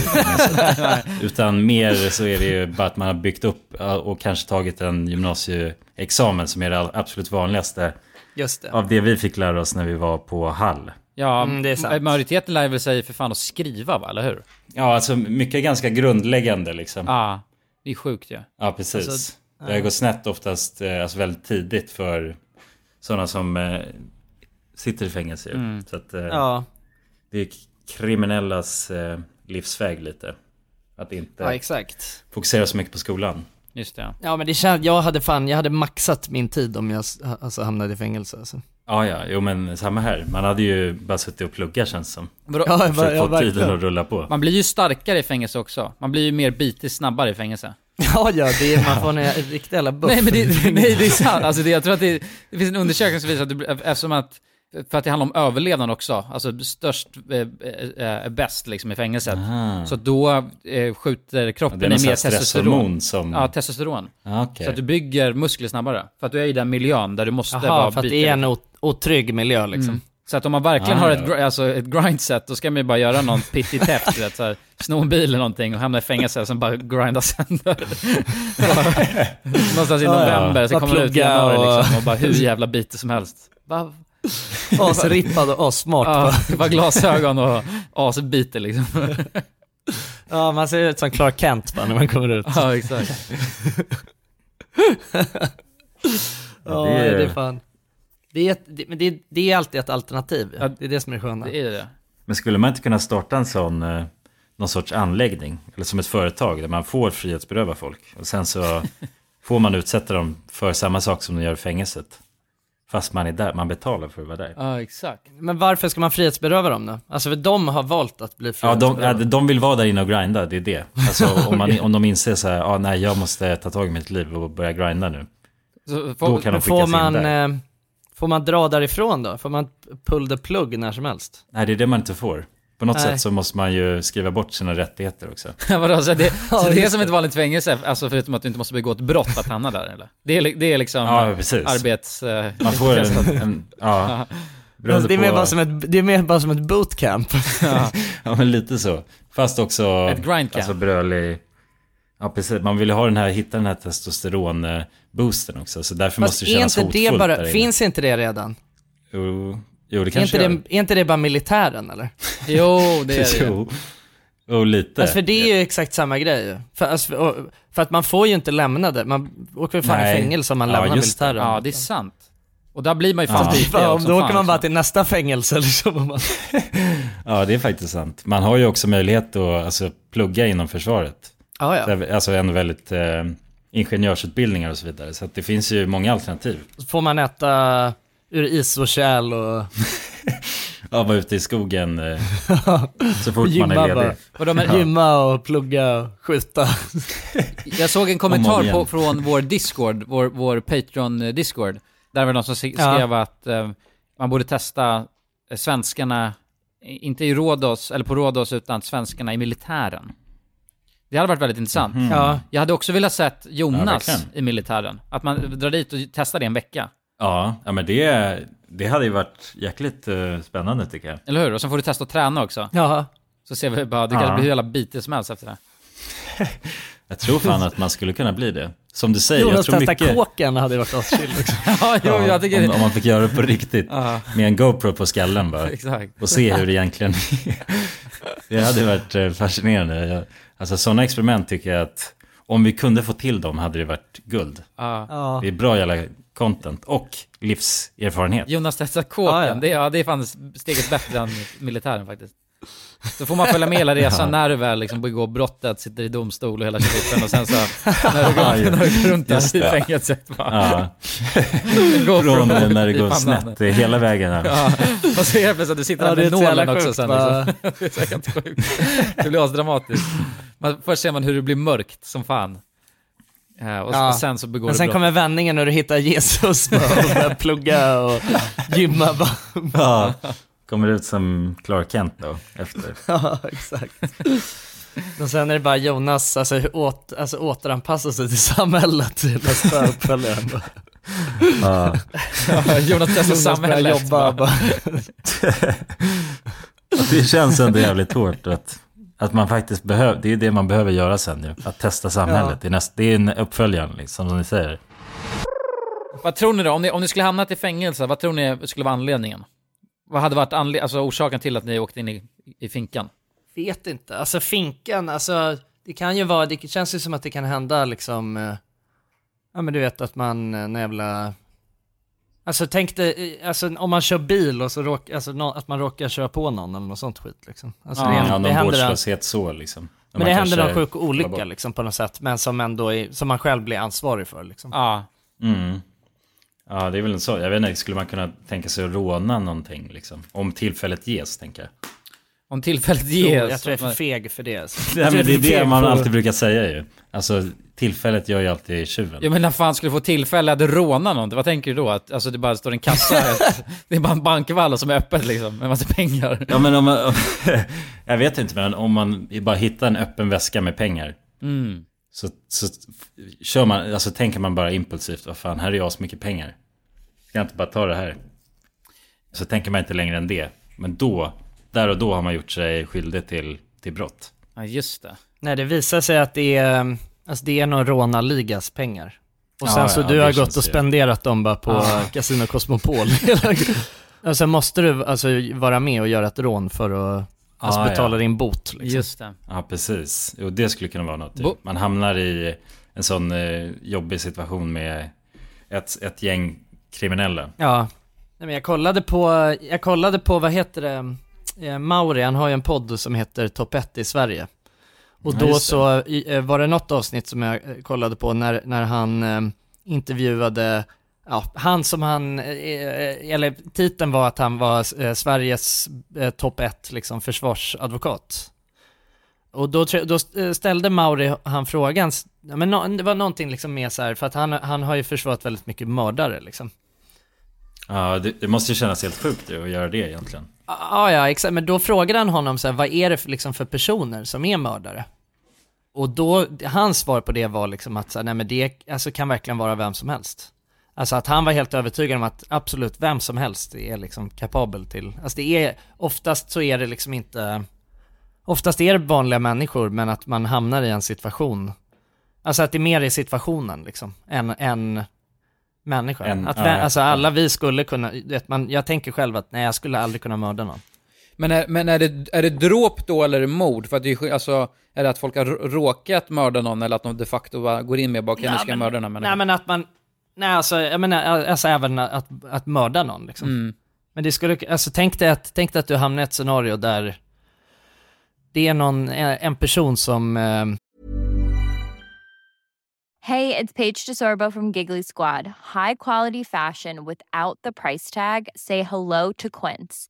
[SPEAKER 3] *laughs* Utan mer så är det ju bara att man har byggt upp och kanske tagit en gymnasieexamen som är det absolut vanligaste
[SPEAKER 1] Just det.
[SPEAKER 3] av det vi fick lära oss när vi var på Hall.
[SPEAKER 2] Ja,
[SPEAKER 1] Mm, det är sant.
[SPEAKER 2] majoriteten lär väl sig för fan att skriva va, eller hur?
[SPEAKER 3] Ja, alltså mycket ganska grundläggande liksom.
[SPEAKER 2] Ja, det är sjukt ju.
[SPEAKER 3] Ja, precis.
[SPEAKER 1] Alltså,
[SPEAKER 3] det har gått snett oftast eh, alltså väldigt tidigt för sådana som eh, sitter i fängelse.
[SPEAKER 2] Mm.
[SPEAKER 3] Så att, eh,
[SPEAKER 1] Ja,
[SPEAKER 3] Det är kriminellas eh, livsväg lite. Att inte
[SPEAKER 1] ja, exakt.
[SPEAKER 3] fokusera så mycket på skolan.
[SPEAKER 2] Just det.
[SPEAKER 1] Ja men det känns, jag hade fan, jag hade maxat min tid om jag alltså, hamnade i fängelse alltså.
[SPEAKER 3] Ja, ja, jo men samma här. Man hade ju bara suttit och pluggat känns som.
[SPEAKER 1] Ja,
[SPEAKER 3] Försökt
[SPEAKER 1] ja,
[SPEAKER 3] få tiden att rulla på.
[SPEAKER 2] Man blir ju starkare i fängelse också. Man blir ju mer bitig snabbare i fängelse.
[SPEAKER 1] Ja, ja, det är, man får en riktig jävla buff.
[SPEAKER 2] Nej men det, *laughs* nej, det är sant. Alltså det, jag tror att det, det finns en undersökning som visar att det, eftersom att för att det handlar om överlevnad också, alltså störst eh, eh, är bäst liksom i fängelset.
[SPEAKER 3] Aha.
[SPEAKER 2] Så då eh, skjuter kroppen
[SPEAKER 3] är
[SPEAKER 2] i mer testosteron.
[SPEAKER 3] som...
[SPEAKER 2] Ja, testosteron.
[SPEAKER 3] Ja, okej.
[SPEAKER 2] Så att du bygger muskler snabbare. För att du är i den miljön där du måste
[SPEAKER 1] Jaha,
[SPEAKER 2] vara
[SPEAKER 1] för att det är en otrygg miljö liksom.
[SPEAKER 2] Mm. Så att om man verkligen
[SPEAKER 3] Ah,
[SPEAKER 2] har ett,
[SPEAKER 3] ja.
[SPEAKER 2] gr- alltså ett grindset, då ska man ju bara göra någon pittig *laughs* theft, du vet, så här, sno en bil eller någonting och hamna i fängelse och sen bara grinda sönder. *laughs* Någonstans i
[SPEAKER 1] Ja, ja.
[SPEAKER 2] november, så kommer man ut i januari
[SPEAKER 1] och-
[SPEAKER 2] liksom och bara hur jävla bitig som helst. Bara,
[SPEAKER 1] Asrippad och assmart.
[SPEAKER 2] ja,
[SPEAKER 1] bara.
[SPEAKER 2] glasögon och asbitig liksom.
[SPEAKER 1] Ja, man ser ut som Clark Kent bara när man kommer ut.
[SPEAKER 2] Ja, exakt. *laughs*
[SPEAKER 1] Ja,
[SPEAKER 3] det är-
[SPEAKER 1] det är fan. Det är, ett, det, men det, är- det är alltid ett alternativ.
[SPEAKER 2] Ja.
[SPEAKER 1] Det är det som är sköna.
[SPEAKER 2] Det är det.
[SPEAKER 3] Men skulle man inte kunna starta en sån, eh, någon sorts anläggning? Eller som ett företag där man får frihetsberöva folk. Och sen så *laughs* får man utsätta dem för samma sak som de gör i fängelset. Fast man är där, man betalar för att vara där.
[SPEAKER 2] Ja, exakt.
[SPEAKER 1] Men varför ska man frihetsberöva dem då? Alltså för de har valt att bli
[SPEAKER 3] Ja, de,
[SPEAKER 1] frihetsberövade.
[SPEAKER 3] ja, de vill vara där inne och grinda, det är det. Alltså *laughs* om, man, om de inser så här, ah, nej jag måste ta tag i mitt liv och börja grinda nu.
[SPEAKER 2] Så,
[SPEAKER 3] Då
[SPEAKER 2] får,
[SPEAKER 3] kan de skickas in
[SPEAKER 1] man,
[SPEAKER 3] där.
[SPEAKER 1] eh, får man dra därifrån då? Får man pull the plug när som helst?
[SPEAKER 3] Nej, det är det man inte får. På något
[SPEAKER 1] Nej.
[SPEAKER 3] sätt så måste man ju skriva bort sina rättigheter också. *laughs*
[SPEAKER 2] Vadå, så det, *laughs* så det är som ett vanligt fängelse, alltså förutom att du inte måste begå ett brott att hamna där eller? Det är, det är liksom
[SPEAKER 3] Ja, precis.
[SPEAKER 2] arbets... eh,
[SPEAKER 3] Man får en, *laughs* en ja,
[SPEAKER 1] Alltså, det, är mer
[SPEAKER 3] på-
[SPEAKER 1] bara som ett, det är mer bara som ett bootcamp.
[SPEAKER 2] ja.
[SPEAKER 3] Ja men lite så. Fast också
[SPEAKER 2] Ett grindcamp.
[SPEAKER 3] alltså brölig. Ja precis, man vill ju ha den här, hitta den här testosteron-boosten också. Så därför
[SPEAKER 1] Fast
[SPEAKER 3] måste det kännas
[SPEAKER 1] inte det
[SPEAKER 3] hotfullt där
[SPEAKER 1] bara,
[SPEAKER 3] inne.
[SPEAKER 1] finns inte det redan?
[SPEAKER 3] Jo, jo det
[SPEAKER 1] Är
[SPEAKER 3] kanske
[SPEAKER 1] inte det, är inte det bara militären eller? *laughs*
[SPEAKER 2] Jo, det är det. *laughs*
[SPEAKER 3] Jo, jo lite.
[SPEAKER 1] Alltså för det är ju exakt samma grej för, alltså, och- för att man får ju inte lämna det, man åker ju fan
[SPEAKER 3] Nej.
[SPEAKER 1] i fängelse om man
[SPEAKER 3] Ja,
[SPEAKER 1] lämnar
[SPEAKER 3] just det.
[SPEAKER 1] militären.
[SPEAKER 2] Ja, det är sant. Och där blir man ju fan
[SPEAKER 3] Ja.
[SPEAKER 2] också,
[SPEAKER 1] då
[SPEAKER 2] fan,
[SPEAKER 1] åker man bara
[SPEAKER 2] liksom.
[SPEAKER 1] till nästa fängelse *laughs* liksom. och man-
[SPEAKER 3] Ja det är faktiskt sant. Man har ju också möjlighet att alltså, plugga inom försvaret.
[SPEAKER 1] Ja, ja.
[SPEAKER 3] Det är Alltså ändå väldigt eh, ingenjörsutbildningar och så vidare. Så att det finns ju många alternativ.
[SPEAKER 1] Så får man äta ur is och kärl och *laughs*
[SPEAKER 3] Ja, vara ute i skogen eh, *laughs* så fort man är ledig.
[SPEAKER 1] bara.
[SPEAKER 2] Vadå, *laughs* men,
[SPEAKER 1] Gymma och plugga och skjuta.
[SPEAKER 2] Jag såg en
[SPEAKER 3] Om och
[SPEAKER 2] kommentar på, från vår Discord, vår, vår Patreon-Discord. Där var det någon som se-
[SPEAKER 1] Ja.
[SPEAKER 2] skrev att eh, man borde testa eh, svenskarna, inte i Rhodos, eller på Rhodos, utan svenskarna i militären. Det hade varit väldigt intressant.
[SPEAKER 3] Mhm.
[SPEAKER 1] Ja.
[SPEAKER 2] Jag hade också velat sett
[SPEAKER 3] Ja,
[SPEAKER 2] Jonas
[SPEAKER 3] verkligen.
[SPEAKER 2] i militären. Att man drar dit och testar det en vecka.
[SPEAKER 3] Ja, ja men det, det hade ju varit jäkligt eh, spännande tycker jag.
[SPEAKER 2] Eller hur? Och sen får du testa att träna också.
[SPEAKER 1] Ja.
[SPEAKER 2] Så ser vi bara, du kan
[SPEAKER 3] Ja.
[SPEAKER 2] bli hur jävla bitig som helst efter det. *laughs*
[SPEAKER 3] Jag tror fan att man skulle kunna bli det. Som du säger, jag
[SPEAKER 1] Jonas
[SPEAKER 3] tror
[SPEAKER 1] testa
[SPEAKER 3] mycket...
[SPEAKER 1] kåken hade varit aschill *laughs*
[SPEAKER 2] ja, jo, jag tycker
[SPEAKER 3] om, om man fick göra det på riktigt. Med en GoPro på skallen bara. *laughs*
[SPEAKER 2] Exakt.
[SPEAKER 3] Och se hur det egentligen är. Det hade varit eh, fascinerande. Jag, alltså sådana experiment tycker jag att om vi kunde få till dem hade det varit guld.
[SPEAKER 2] Ja.
[SPEAKER 3] Det är bra jävla content och livserfarenhet.
[SPEAKER 2] Jonas testar kåken,
[SPEAKER 1] Ja, ja.
[SPEAKER 2] Det, ja, det är fan steget bättre än militären faktiskt. Så får man följa med hela resan när du väl liksom begår brottet, sitter i domstol och hela skiten och sen så när du
[SPEAKER 3] Ja,
[SPEAKER 2] går, när du går runt där i
[SPEAKER 3] det.
[SPEAKER 2] fängelset bara.
[SPEAKER 3] Ja. *laughs* Från när det
[SPEAKER 2] i
[SPEAKER 3] går snett det hela vägen. Här.
[SPEAKER 2] Ja, och så helt plötsligt att du sitter
[SPEAKER 1] Ja,
[SPEAKER 2] där
[SPEAKER 1] det är
[SPEAKER 2] med
[SPEAKER 1] så
[SPEAKER 2] nålen också
[SPEAKER 1] sjukt,
[SPEAKER 2] sen liksom. *laughs* Det är så helt sjukt. Det blir asdramatiskt. Man, först ser man hur det blir mörkt som fan. Ja, och,
[SPEAKER 1] Ja.
[SPEAKER 2] sen så begår
[SPEAKER 1] Men sen kommer vändningen när du hittar Jesus och börjar plugga och *laughs* gymma bara.
[SPEAKER 3] Ja. Kommer ut som Clark Kent då, efter. *laughs*
[SPEAKER 1] Ja, exakt. Och sen är det bara Jonas, alltså, åt, alltså återanpassa sig till samhället till nästa uppföljare. Bara.
[SPEAKER 3] Ja.
[SPEAKER 2] Ja, Jonas testar samhället.
[SPEAKER 1] jobba
[SPEAKER 2] bara. *laughs*
[SPEAKER 3] det känns ändå jävligt hårt att, att man faktiskt behöver, det är det man behöver göra sen ju. Att testa samhället.
[SPEAKER 1] Ja.
[SPEAKER 3] Det, är näst, det är en uppföljare liksom, som ni säger.
[SPEAKER 2] Vad tror ni då? Om ni, om ni skulle hamnat i fängelse, vad tror ni skulle vara anledningen? Vad hade varit anle- alltså orsaken till att ni åkte in i, i finkan?
[SPEAKER 1] Vet inte, alltså finkan, alltså det kan ju vara, det känns ju som att det kan hända liksom, eh, ja men du vet att man, eh, en jävla, alltså tänk dig, alltså om man kör bil och så råkar, alltså nå- att man råkar köra på någon eller något sånt skit liksom. Alltså,
[SPEAKER 2] Ja,
[SPEAKER 1] det,
[SPEAKER 3] Ja,
[SPEAKER 1] det
[SPEAKER 3] någon
[SPEAKER 1] en,
[SPEAKER 3] vårdslöshet så liksom.
[SPEAKER 1] men det händer någon sjuk olycka liksom på något sätt, men som ändå är, som man själv blir ansvarig för liksom.
[SPEAKER 2] Ja.
[SPEAKER 3] Mm. Ja, det är väl en så. Jag vet inte, skulle man kunna tänka sig att råna någonting liksom? Om tillfället ges, tänker jag.
[SPEAKER 2] Om tillfället
[SPEAKER 1] Jo,
[SPEAKER 2] ges.
[SPEAKER 1] jag tror jag är för feg för det. Alltså.
[SPEAKER 3] Nej,
[SPEAKER 1] tror
[SPEAKER 3] men det är det man alltid brukar säga ju. Alltså, tillfället gör ju alltid tjuven.
[SPEAKER 2] Ja men när fan skulle du få tillfälle att råna någon? Vad tänker du då? Att alltså, det bara står en kassa, *laughs* *laughs* det är bara en bankvall som är öppet liksom, med massa pengar.
[SPEAKER 3] Ja men om man, *laughs* jag vet inte men om man bara hittar en öppen väska med pengar.
[SPEAKER 2] Mm.
[SPEAKER 3] Så, så kör man, alltså tänker man bara impulsivt, vad fan här är jag så mycket pengar. Ska jag inte bara ta det här? Så tänker man inte längre än det. Men då, där och då har man gjort sig skyldig till, till brott.
[SPEAKER 2] Ja just det.
[SPEAKER 1] Nej, det visar sig att det är, alltså det är någon rånarligas pengar. Och
[SPEAKER 3] Ja,
[SPEAKER 1] sen så
[SPEAKER 3] ja,
[SPEAKER 1] du har gått och spenderat dem bara på
[SPEAKER 2] Ja. *laughs*
[SPEAKER 1] Casino Cosmopol. *laughs* och sen måste du alltså vara med och göra ett rån för att alltså,
[SPEAKER 3] Ja,
[SPEAKER 1] betala
[SPEAKER 3] ja.
[SPEAKER 1] din bot. Liksom.
[SPEAKER 2] Just det.
[SPEAKER 3] Ja precis, jo det skulle kunna vara något.
[SPEAKER 2] Bo-
[SPEAKER 3] Typ. Man hamnar i en sån eh, jobbig situation med ett, ett gäng kriminella.
[SPEAKER 1] Ja, Nej, men jag kollade på, jag kollade på, vad heter det, eh, Mauri, han har ju en podd som heter Top 1 i Sverige. Och
[SPEAKER 3] Ja,
[SPEAKER 1] då
[SPEAKER 3] det.
[SPEAKER 1] så eh, var det något avsnitt som jag eh, kollade på när, när han eh, intervjuade, ja, han som han, eh, eller titeln var att han var Sveriges eh, topp 1 liksom försvarsadvokat. Och då, då ställde Mauri han frågan, ja, men nå- det var någonting liksom med så här, för att han, han har ju försvarat väldigt mycket mördare liksom.
[SPEAKER 3] Ja, det, det måste ju kännas helt sjukt ju att göra det egentligen.
[SPEAKER 1] Ja, ja, exakt. Men då frågade han honom så här, vad är det för, liksom, för personer som är mördare? Och då, hans svar på det var liksom att, nej men det alltså, kan verkligen vara vem som helst. Alltså att han var helt övertygad om att absolut vem som helst är liksom kapabel till, alltså det är, oftast så är det liksom inte, oftast är det vanliga människor men att man hamnar i en situation, alltså att det är mer i situationen liksom, än, än människan.
[SPEAKER 3] En-
[SPEAKER 1] att,
[SPEAKER 3] ja,
[SPEAKER 1] alltså alla vi skulle kunna, vet, man, jag tänker själv att nej jag skulle aldrig kunna mörda någon.
[SPEAKER 2] Men, är, men är, det, är det dråp då eller är det mord? För att det är, alltså, är det att folk har rå- råkat mörda någon eller att de de facto bara går in med bara, okej nu ska jag mörda den här
[SPEAKER 1] Nej men att man, nej alltså, jag menar, alltså även att, att mörda någon liksom.
[SPEAKER 2] Mm.
[SPEAKER 1] Men det skulle, alltså tänk dig att, tänk dig att du hamnar i ett scenario där det är någon, en person som, eh,
[SPEAKER 13] Hey, it's Paige DeSorbo from Giggly Squad. High quality fashion without the price tag. Say hello to Quince.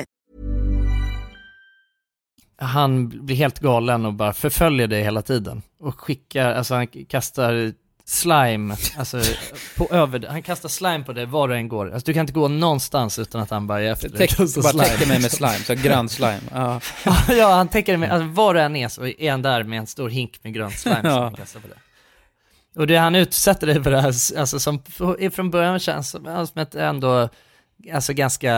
[SPEAKER 1] Han blir helt galen och bara förföljer dig hela tiden. Och skickar, alltså han kastar slime, alltså på över, han kastar slime på dig var du än går. Alltså du kan inte gå någonstans utan att han bara är efter dig.
[SPEAKER 2] Täck, bara täcker mig med slime, så grön slime. Ja. *laughs*
[SPEAKER 1] ja, han täcker med, alltså var du än är så är han där med en stor hink med grönt slime som
[SPEAKER 2] Ja.
[SPEAKER 1] han kastar på dig. Och det han utsätter dig för det här, alltså som från början känns som, som ett ändå, alltså ganska,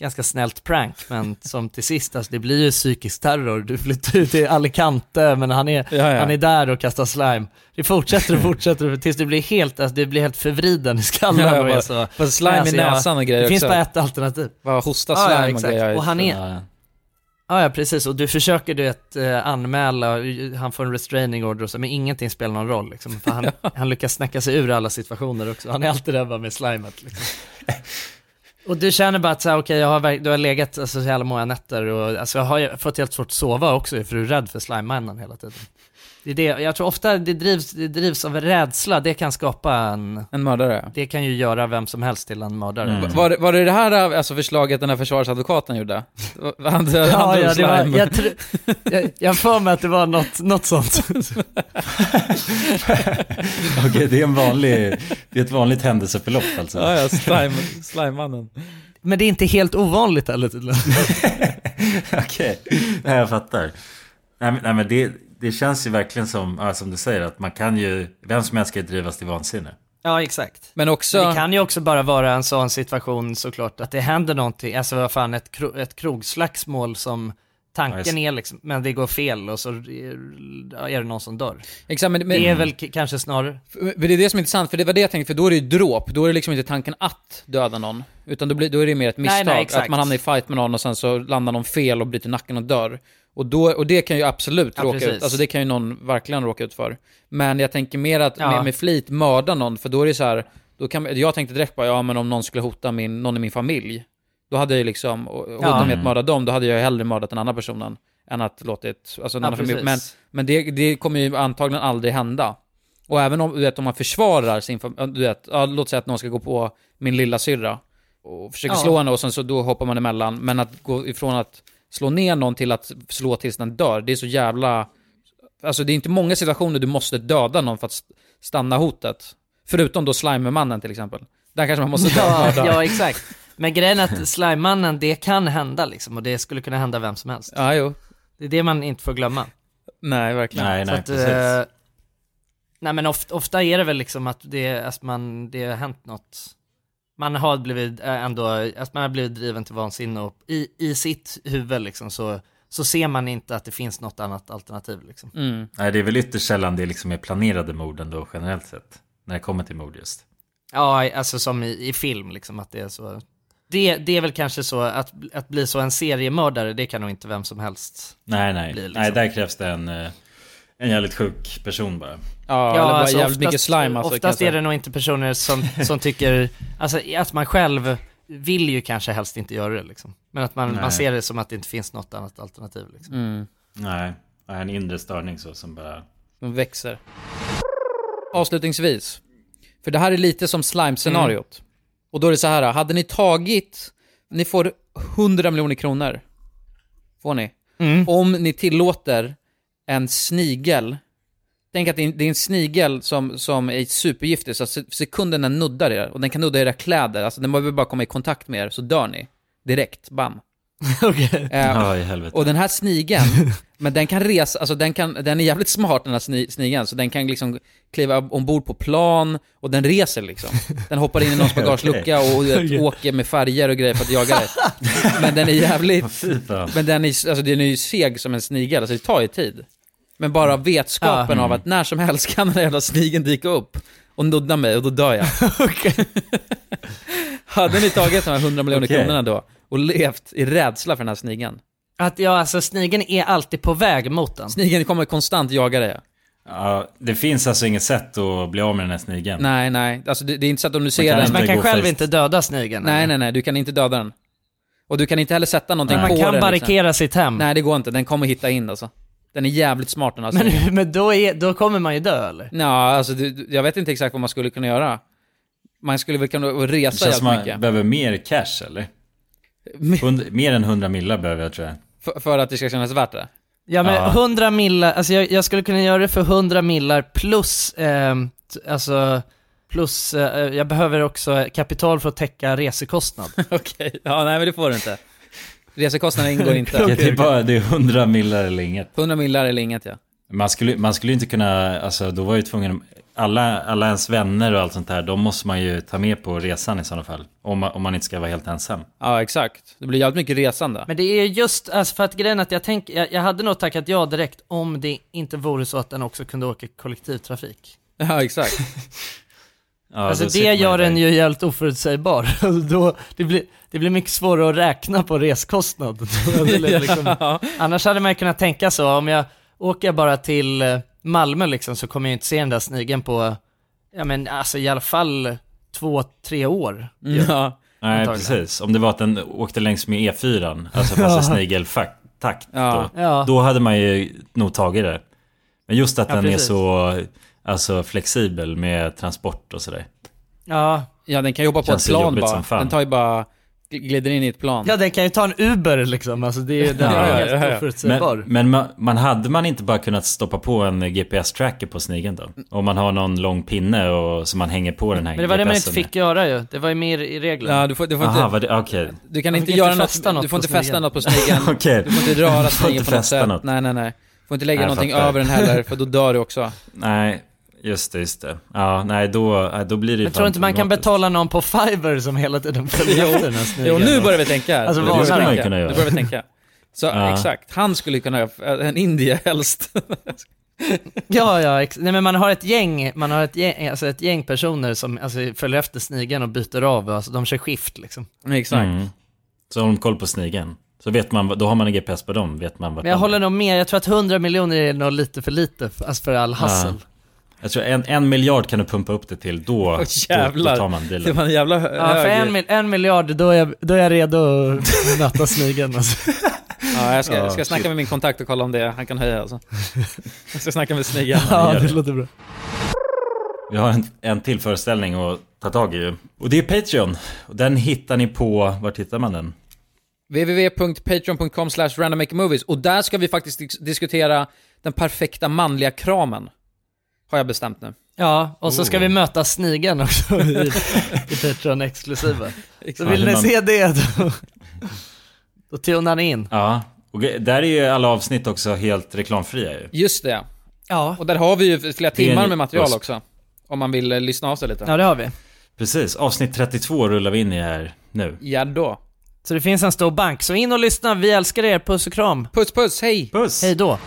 [SPEAKER 1] ganska snällt prank, men som till sist, alltså det blir ju psykisk terror. Du flyttar ut till Alicante, men han är,
[SPEAKER 2] Ja, ja.
[SPEAKER 1] han är där och kastar slime. Det fortsätter och fortsätter *laughs* tills du blir helt, alltså det blir helt förvriden i skallen.
[SPEAKER 2] Ja,
[SPEAKER 1] och
[SPEAKER 2] bara-
[SPEAKER 1] så,
[SPEAKER 2] bara slime i
[SPEAKER 1] alltså jag-
[SPEAKER 2] näsan och grejer
[SPEAKER 1] Det finns
[SPEAKER 2] också.
[SPEAKER 1] bara ett alternativ.
[SPEAKER 2] Bara hosta
[SPEAKER 1] Ja, ja,
[SPEAKER 2] slime och grejer.
[SPEAKER 1] Och han är, Ja, ja, precis. Och du försöker du vet, eh, anmäla, han får en restraining order och så, men ingenting spelar någon roll liksom. För han, *laughs* han lyckas snacka sig ur alla situationer också. Han är alltid där bara med slimet liksom. *laughs* Och du känner bara att så här, okej, jag har, du har legat alltså, så jävla många nätter och alltså, jag har ju fått helt svårt att sova också för du är rädd för slimemannen hela tiden. Det är det, jag tror ofta det drivs, det drivs av rädsla, det kan skapa en...
[SPEAKER 2] En mördare?
[SPEAKER 1] Det kan ju göra vem som helst till en mördare.
[SPEAKER 2] Mm. Var, var det det här alltså förslaget den här försvarsadvokaten gjorde? Han, han
[SPEAKER 1] Ja,
[SPEAKER 2] drog
[SPEAKER 1] ja det var, jag, tr- jag, jag för mig att det var något, något sånt. *laughs*
[SPEAKER 3] Okej, det är en vanlig, det är ett vanligt händelseförlopp alltså.
[SPEAKER 2] Ja, ja, slime, slimemannen.
[SPEAKER 1] Men det är inte helt ovanligt heller tydligen. *laughs*
[SPEAKER 3] Okej, okay. jag fattar. Nej men, nej, men det, det känns ju verkligen som, ja, som du säger, att man kan ju, vem som helst ska ju drivas till vansinne.
[SPEAKER 1] Ja, exakt.
[SPEAKER 2] Men också...
[SPEAKER 1] Men det kan ju också bara vara en sån situation såklart, att det händer någonting, alltså vad fan, ett, kro, ett krogslagsmål som tanken är liksom, men det går fel och så är, det någon som dör.
[SPEAKER 2] Exakt, men, men,
[SPEAKER 1] Det är väl kanske snarare...
[SPEAKER 2] För det är det som är intressant, för det var det jag tänkte, för då är det ju dråp, då är det liksom inte tanken att döda någon. Utan då, blir, då är det mer ett
[SPEAKER 1] Nej,
[SPEAKER 2] misstag,
[SPEAKER 1] nej, exakt.
[SPEAKER 2] att man hamnar i fight med någon och sen så landar någon fel och bryter nacken och dör. Och, då, och det kan ju absolut
[SPEAKER 1] Ja,
[SPEAKER 2] råka
[SPEAKER 1] precis.
[SPEAKER 2] ut, alltså det kan ju någon verkligen råka ut för. Men jag tänker mer att
[SPEAKER 1] Ja.
[SPEAKER 2] med, med flit mörda någon, för då är det så här, då kan, jag tänkte direkt bara, ja men om någon skulle hota min, någon i min familj, då hade jag ju liksom, och- hota
[SPEAKER 1] Ja.
[SPEAKER 2] med att mörda dem, då hade jag hellre mördat den andra personen än att låtit, alltså en
[SPEAKER 1] Ja,
[SPEAKER 2] annan familj. Men, men det, det kommer ju antagligen aldrig hända. Och även om, du vet, om man försvarar sin familj, du vet, ja, låt säga att någon ska gå på min lilla syrra och försöker
[SPEAKER 1] Ja.
[SPEAKER 2] slå henne och sen så då hoppar man emellan. Men att gå ifrån att slå ner någon till att slå tills den dör, det är så jävla... Alltså det är inte många situationer du måste döda någon för att st- stanna hotet. Förutom då Slimer-mannen till exempel. Där kanske man måste *laughs* döda.
[SPEAKER 1] Ja, ja, exakt. Men grejen är att slimemannen, det kan hända liksom, och det skulle kunna hända vem som helst.
[SPEAKER 2] Ja, jo.
[SPEAKER 1] Det är det man inte får glömma.
[SPEAKER 2] Nej, verkligen.
[SPEAKER 3] Nej, nej,
[SPEAKER 1] att,
[SPEAKER 3] precis.
[SPEAKER 1] eh, nej men ofta, ofta är det väl liksom att det, att man, det har hänt något. Man har blivit eh, ändå, att man har blivit driven till vansinne och i, i sitt huvud liksom så, så ser man inte att det finns något annat alternativ liksom.
[SPEAKER 2] Mm.
[SPEAKER 3] Nej, det är väl ytterst sällan det liksom är planerade mord ändå generellt sett. När det kommer till mord just.
[SPEAKER 1] Ja, alltså som i, i film liksom att det är så. Det, det är väl kanske så att, att bli så en seriemördare, det kan nog inte vem som helst
[SPEAKER 3] Nej, nej.
[SPEAKER 1] bli. Liksom.
[SPEAKER 3] Nej, där krävs det en, eh, en jävligt sjuk person bara.
[SPEAKER 2] Ja, eller bara
[SPEAKER 1] alltså
[SPEAKER 2] jävligt mycket slime alltså,
[SPEAKER 1] Oftast är det nog inte personer som, som tycker, alltså att man själv vill ju kanske helst inte göra det liksom. Men att man,
[SPEAKER 3] Nej.
[SPEAKER 1] man ser det som att det inte finns något annat alternativ liksom.
[SPEAKER 2] Mm.
[SPEAKER 3] Nej, en inre störning så som bara...
[SPEAKER 2] De växer. Avslutningsvis. För det här är lite som slime-scenariot. Och då är det så här, hade ni tagit, ni får 100 miljoner kronor. Får ni.
[SPEAKER 1] Mm.
[SPEAKER 2] Om ni tillåter en snigel Tänk att det är, en snigel som, som är supergiftig, så se- sekunden den nuddar er, och den kan nudda era kläder, alltså den behöver bara komma i kontakt med er, så dör ni. Direkt, bam. *laughs*
[SPEAKER 1] Okej.
[SPEAKER 3] Ja, i helvete.
[SPEAKER 2] och den här snigeln, *laughs* men den kan resa, alltså den, kan, den är jävligt smart den här sni, snigeln, så den kan liksom kliva ombord på plan, och den reser liksom. Den hoppar in i någons *laughs* bagagelucka och, och vet,
[SPEAKER 1] Okej.
[SPEAKER 2] åker med färger och grejer för att jaga dig. Men den är jävligt, men den är, alltså den är ju seg som en snigel, alltså det tar ju tid. Men bara vetskapen
[SPEAKER 1] Ja.
[SPEAKER 2] av att när som helst kan den här jävla snigeln dyka upp och nudda mig och då dör jag. *laughs* *laughs* Hade ni tagit de här 100 miljoner
[SPEAKER 3] Okej.
[SPEAKER 2] kronorna då och levt i rädsla för den här snigeln?
[SPEAKER 1] Att ja, alltså snigeln är alltid på väg mot den.
[SPEAKER 2] Snigeln kommer konstant jaga dig.
[SPEAKER 3] Ja, det finns alltså inget sätt att bli av med den här snigeln.
[SPEAKER 2] Nej, nej. Alltså det, det är inte så att om du ser
[SPEAKER 3] kan
[SPEAKER 2] den...
[SPEAKER 3] inte
[SPEAKER 1] Man kan själv
[SPEAKER 3] först.
[SPEAKER 1] inte döda snigeln.
[SPEAKER 2] Nej, nej, nej. Du kan inte döda den. Och du kan inte heller sätta någonting
[SPEAKER 3] Nej.
[SPEAKER 2] på
[SPEAKER 1] Man kan
[SPEAKER 2] den.
[SPEAKER 1] barrikera sitt hem.
[SPEAKER 2] Liksom. Nej, det går inte. Den kommer hitta in alltså. Den är jävligt smart den här
[SPEAKER 1] Men, men då, är, då kommer man ju dö eller?
[SPEAKER 2] Ja, alltså du, jag vet inte exakt vad man skulle kunna göra. Man skulle väl kunna
[SPEAKER 3] Det
[SPEAKER 2] resa jävligt
[SPEAKER 3] man
[SPEAKER 2] mycket.
[SPEAKER 3] behöver mer cash eller? *laughs* Hund, mer än 100 millar behöver jag tror jag.
[SPEAKER 2] För, för att det ska kännas värt det.
[SPEAKER 1] Ja men
[SPEAKER 3] Ja.
[SPEAKER 1] 100 millar, alltså jag, jag skulle kunna göra det för 100 millar plus, t- alltså, plus, eh, jag behöver också kapital för att täcka resekostnad. *laughs*
[SPEAKER 2] Okej, ja nej men det får du inte. Resekostnaderna ingår inte. *laughs*
[SPEAKER 3] Ja, det, är bara, det är 100 millar eller inget.
[SPEAKER 2] 100 millar eller inget ja.
[SPEAKER 3] Man skulle, man skulle inte kunna, alltså då var ju tvungen, alla, alla ens vänner och allt sånt där, de måste man ju ta med på resan i sådana fall. Om man, om man inte ska vara helt ensam.
[SPEAKER 2] Ja exakt. Det blir jävligt mycket resande.
[SPEAKER 1] Men det är just, alltså för att grejen att jag tänker, jag, jag hade nog tackat ja direkt om det inte vore så att den också kunde åka kollektivtrafik. *laughs*
[SPEAKER 2] Ja exakt. *laughs*
[SPEAKER 3] Ja,
[SPEAKER 1] alltså det gör den ju jävligt oförutsägbar. Alltså då, det, blir, det blir mycket svårare att räkna på reskostnad. *laughs* Är *laughs* liksom,
[SPEAKER 2] Ja.
[SPEAKER 1] Annars hade man ju kunnat tänka så, om jag åker bara till eh, Malmö liksom så kommer jag inte se den där snigeln på, ja men alltså i alla fall två, tre år.
[SPEAKER 2] Ja.
[SPEAKER 3] Nej,
[SPEAKER 1] Antagligen.
[SPEAKER 3] precis. Om det var att den åkte längs med E4, alltså *laughs* fast i snigeltakt,
[SPEAKER 2] Ja.
[SPEAKER 3] då,
[SPEAKER 1] Ja.
[SPEAKER 3] då hade man ju nog tagit det. Men just att
[SPEAKER 1] Ja,
[SPEAKER 3] den är
[SPEAKER 1] precis.
[SPEAKER 3] så alltså, flexibel med transport och sådär.
[SPEAKER 1] Ja.
[SPEAKER 2] Ja den kan hoppa på
[SPEAKER 3] Känns
[SPEAKER 2] ett plan bara. Den tar ju bara, glider in i ett plan.
[SPEAKER 1] ja, den kan ju ta en Uber liksom, alltså det är, den
[SPEAKER 2] Ja,
[SPEAKER 1] är
[SPEAKER 2] ja,
[SPEAKER 1] helt
[SPEAKER 2] ja, ja.
[SPEAKER 1] oförutsägbar.
[SPEAKER 3] Men, men man, man hade man inte bara kunnat stoppa på en GPS-tracker på snigeln då? Om man har någon lång pinne och som man hänger på den här
[SPEAKER 1] Men det var det man inte fick göra ju, det var ju mer i reglerna.
[SPEAKER 2] Ja, du får, du får
[SPEAKER 3] Aha,
[SPEAKER 2] inte,
[SPEAKER 3] det, okej.
[SPEAKER 2] du kan inte göra
[SPEAKER 1] inte
[SPEAKER 2] något,
[SPEAKER 1] något
[SPEAKER 2] du får inte fästa något på snigeln. *laughs*
[SPEAKER 3] Okej.
[SPEAKER 2] Du får inte röra snigeln på något sätt.
[SPEAKER 3] något.
[SPEAKER 2] Nej, nej, nej. Du får inte lägga
[SPEAKER 3] Nej,
[SPEAKER 2] någonting över den heller, för då dör du också.
[SPEAKER 3] Nej, just det, just det. Ja, nej då, då blir det
[SPEAKER 1] Jag tror inte man kan betala någon på Fiverr som hela tiden *laughs* följer
[SPEAKER 2] Jo.
[SPEAKER 1] efter den här.
[SPEAKER 2] Jo, nu börjar vi tänka.
[SPEAKER 1] Alltså,
[SPEAKER 2] nu börjar
[SPEAKER 1] man
[SPEAKER 3] kunna göra?
[SPEAKER 2] Nu börjar vi tänka. Så *laughs*
[SPEAKER 3] Ja.
[SPEAKER 2] exakt, han skulle kunna, en indie helst. *laughs*
[SPEAKER 1] Ja, ja, ex- nej men man har ett gäng, man har ett gäng, alltså ett gäng personer som alltså, följer efter snigeln och byter av, alltså de kör skift liksom.
[SPEAKER 2] exakt.
[SPEAKER 3] Mm. Så har de koll på snigeln. Så vet man, då har man en GPS på dem, vet man vart
[SPEAKER 1] Men jag håller nog med, jag tror att 100 miljoner är nog lite för lite, för- alltså för all hassel.
[SPEAKER 3] Jag tror en, en miljard kan du pumpa upp det till, då, då,
[SPEAKER 2] jävlar.
[SPEAKER 3] då tar man
[SPEAKER 2] Det
[SPEAKER 3] bilen.
[SPEAKER 2] var en jävla hö-
[SPEAKER 1] Ja, för
[SPEAKER 2] hög...
[SPEAKER 1] en, en miljard, då är, jag, då är jag redo att möta snigeln alltså. *laughs*
[SPEAKER 2] Ja, jag ska,
[SPEAKER 3] Ja,
[SPEAKER 2] jag ska snacka
[SPEAKER 3] shit.
[SPEAKER 2] med min kontakt och kolla om det han kan höja alltså. *laughs* Jag ska snacka med snigeln.
[SPEAKER 1] Ja, det
[SPEAKER 3] det.
[SPEAKER 1] låter bra.
[SPEAKER 3] Vi har en, en till föreställning att ta tag i. Och det är Patreon. Och den hittar ni på, vart hittar man den?
[SPEAKER 2] www.patreon.com slash randommakermovies och där ska vi faktiskt dis- diskutera den perfekta manliga kramen. Har jag bestämt nu.
[SPEAKER 1] Ja, och så ska
[SPEAKER 3] Oh.
[SPEAKER 1] vi möta snigeln också i, *laughs* i Patreon exklusiva. Så vill ni se det då, då tunar ni in.
[SPEAKER 3] Ja, och där är ju alla avsnitt också helt reklamfria ju.
[SPEAKER 2] Just det.
[SPEAKER 1] Ja.
[SPEAKER 2] Och där har vi ju flera timmar med material också. Om man vill eh, lyssna av sig lite.
[SPEAKER 1] Ja, det har vi.
[SPEAKER 3] Precis, avsnitt 32 rullar vi in i här nu.
[SPEAKER 2] Ja då.
[SPEAKER 1] Så det finns en stor bank, så in och lyssna, vi älskar er, puss och kram.
[SPEAKER 2] Puss puss, hej!
[SPEAKER 3] Puss!
[SPEAKER 1] Hej då.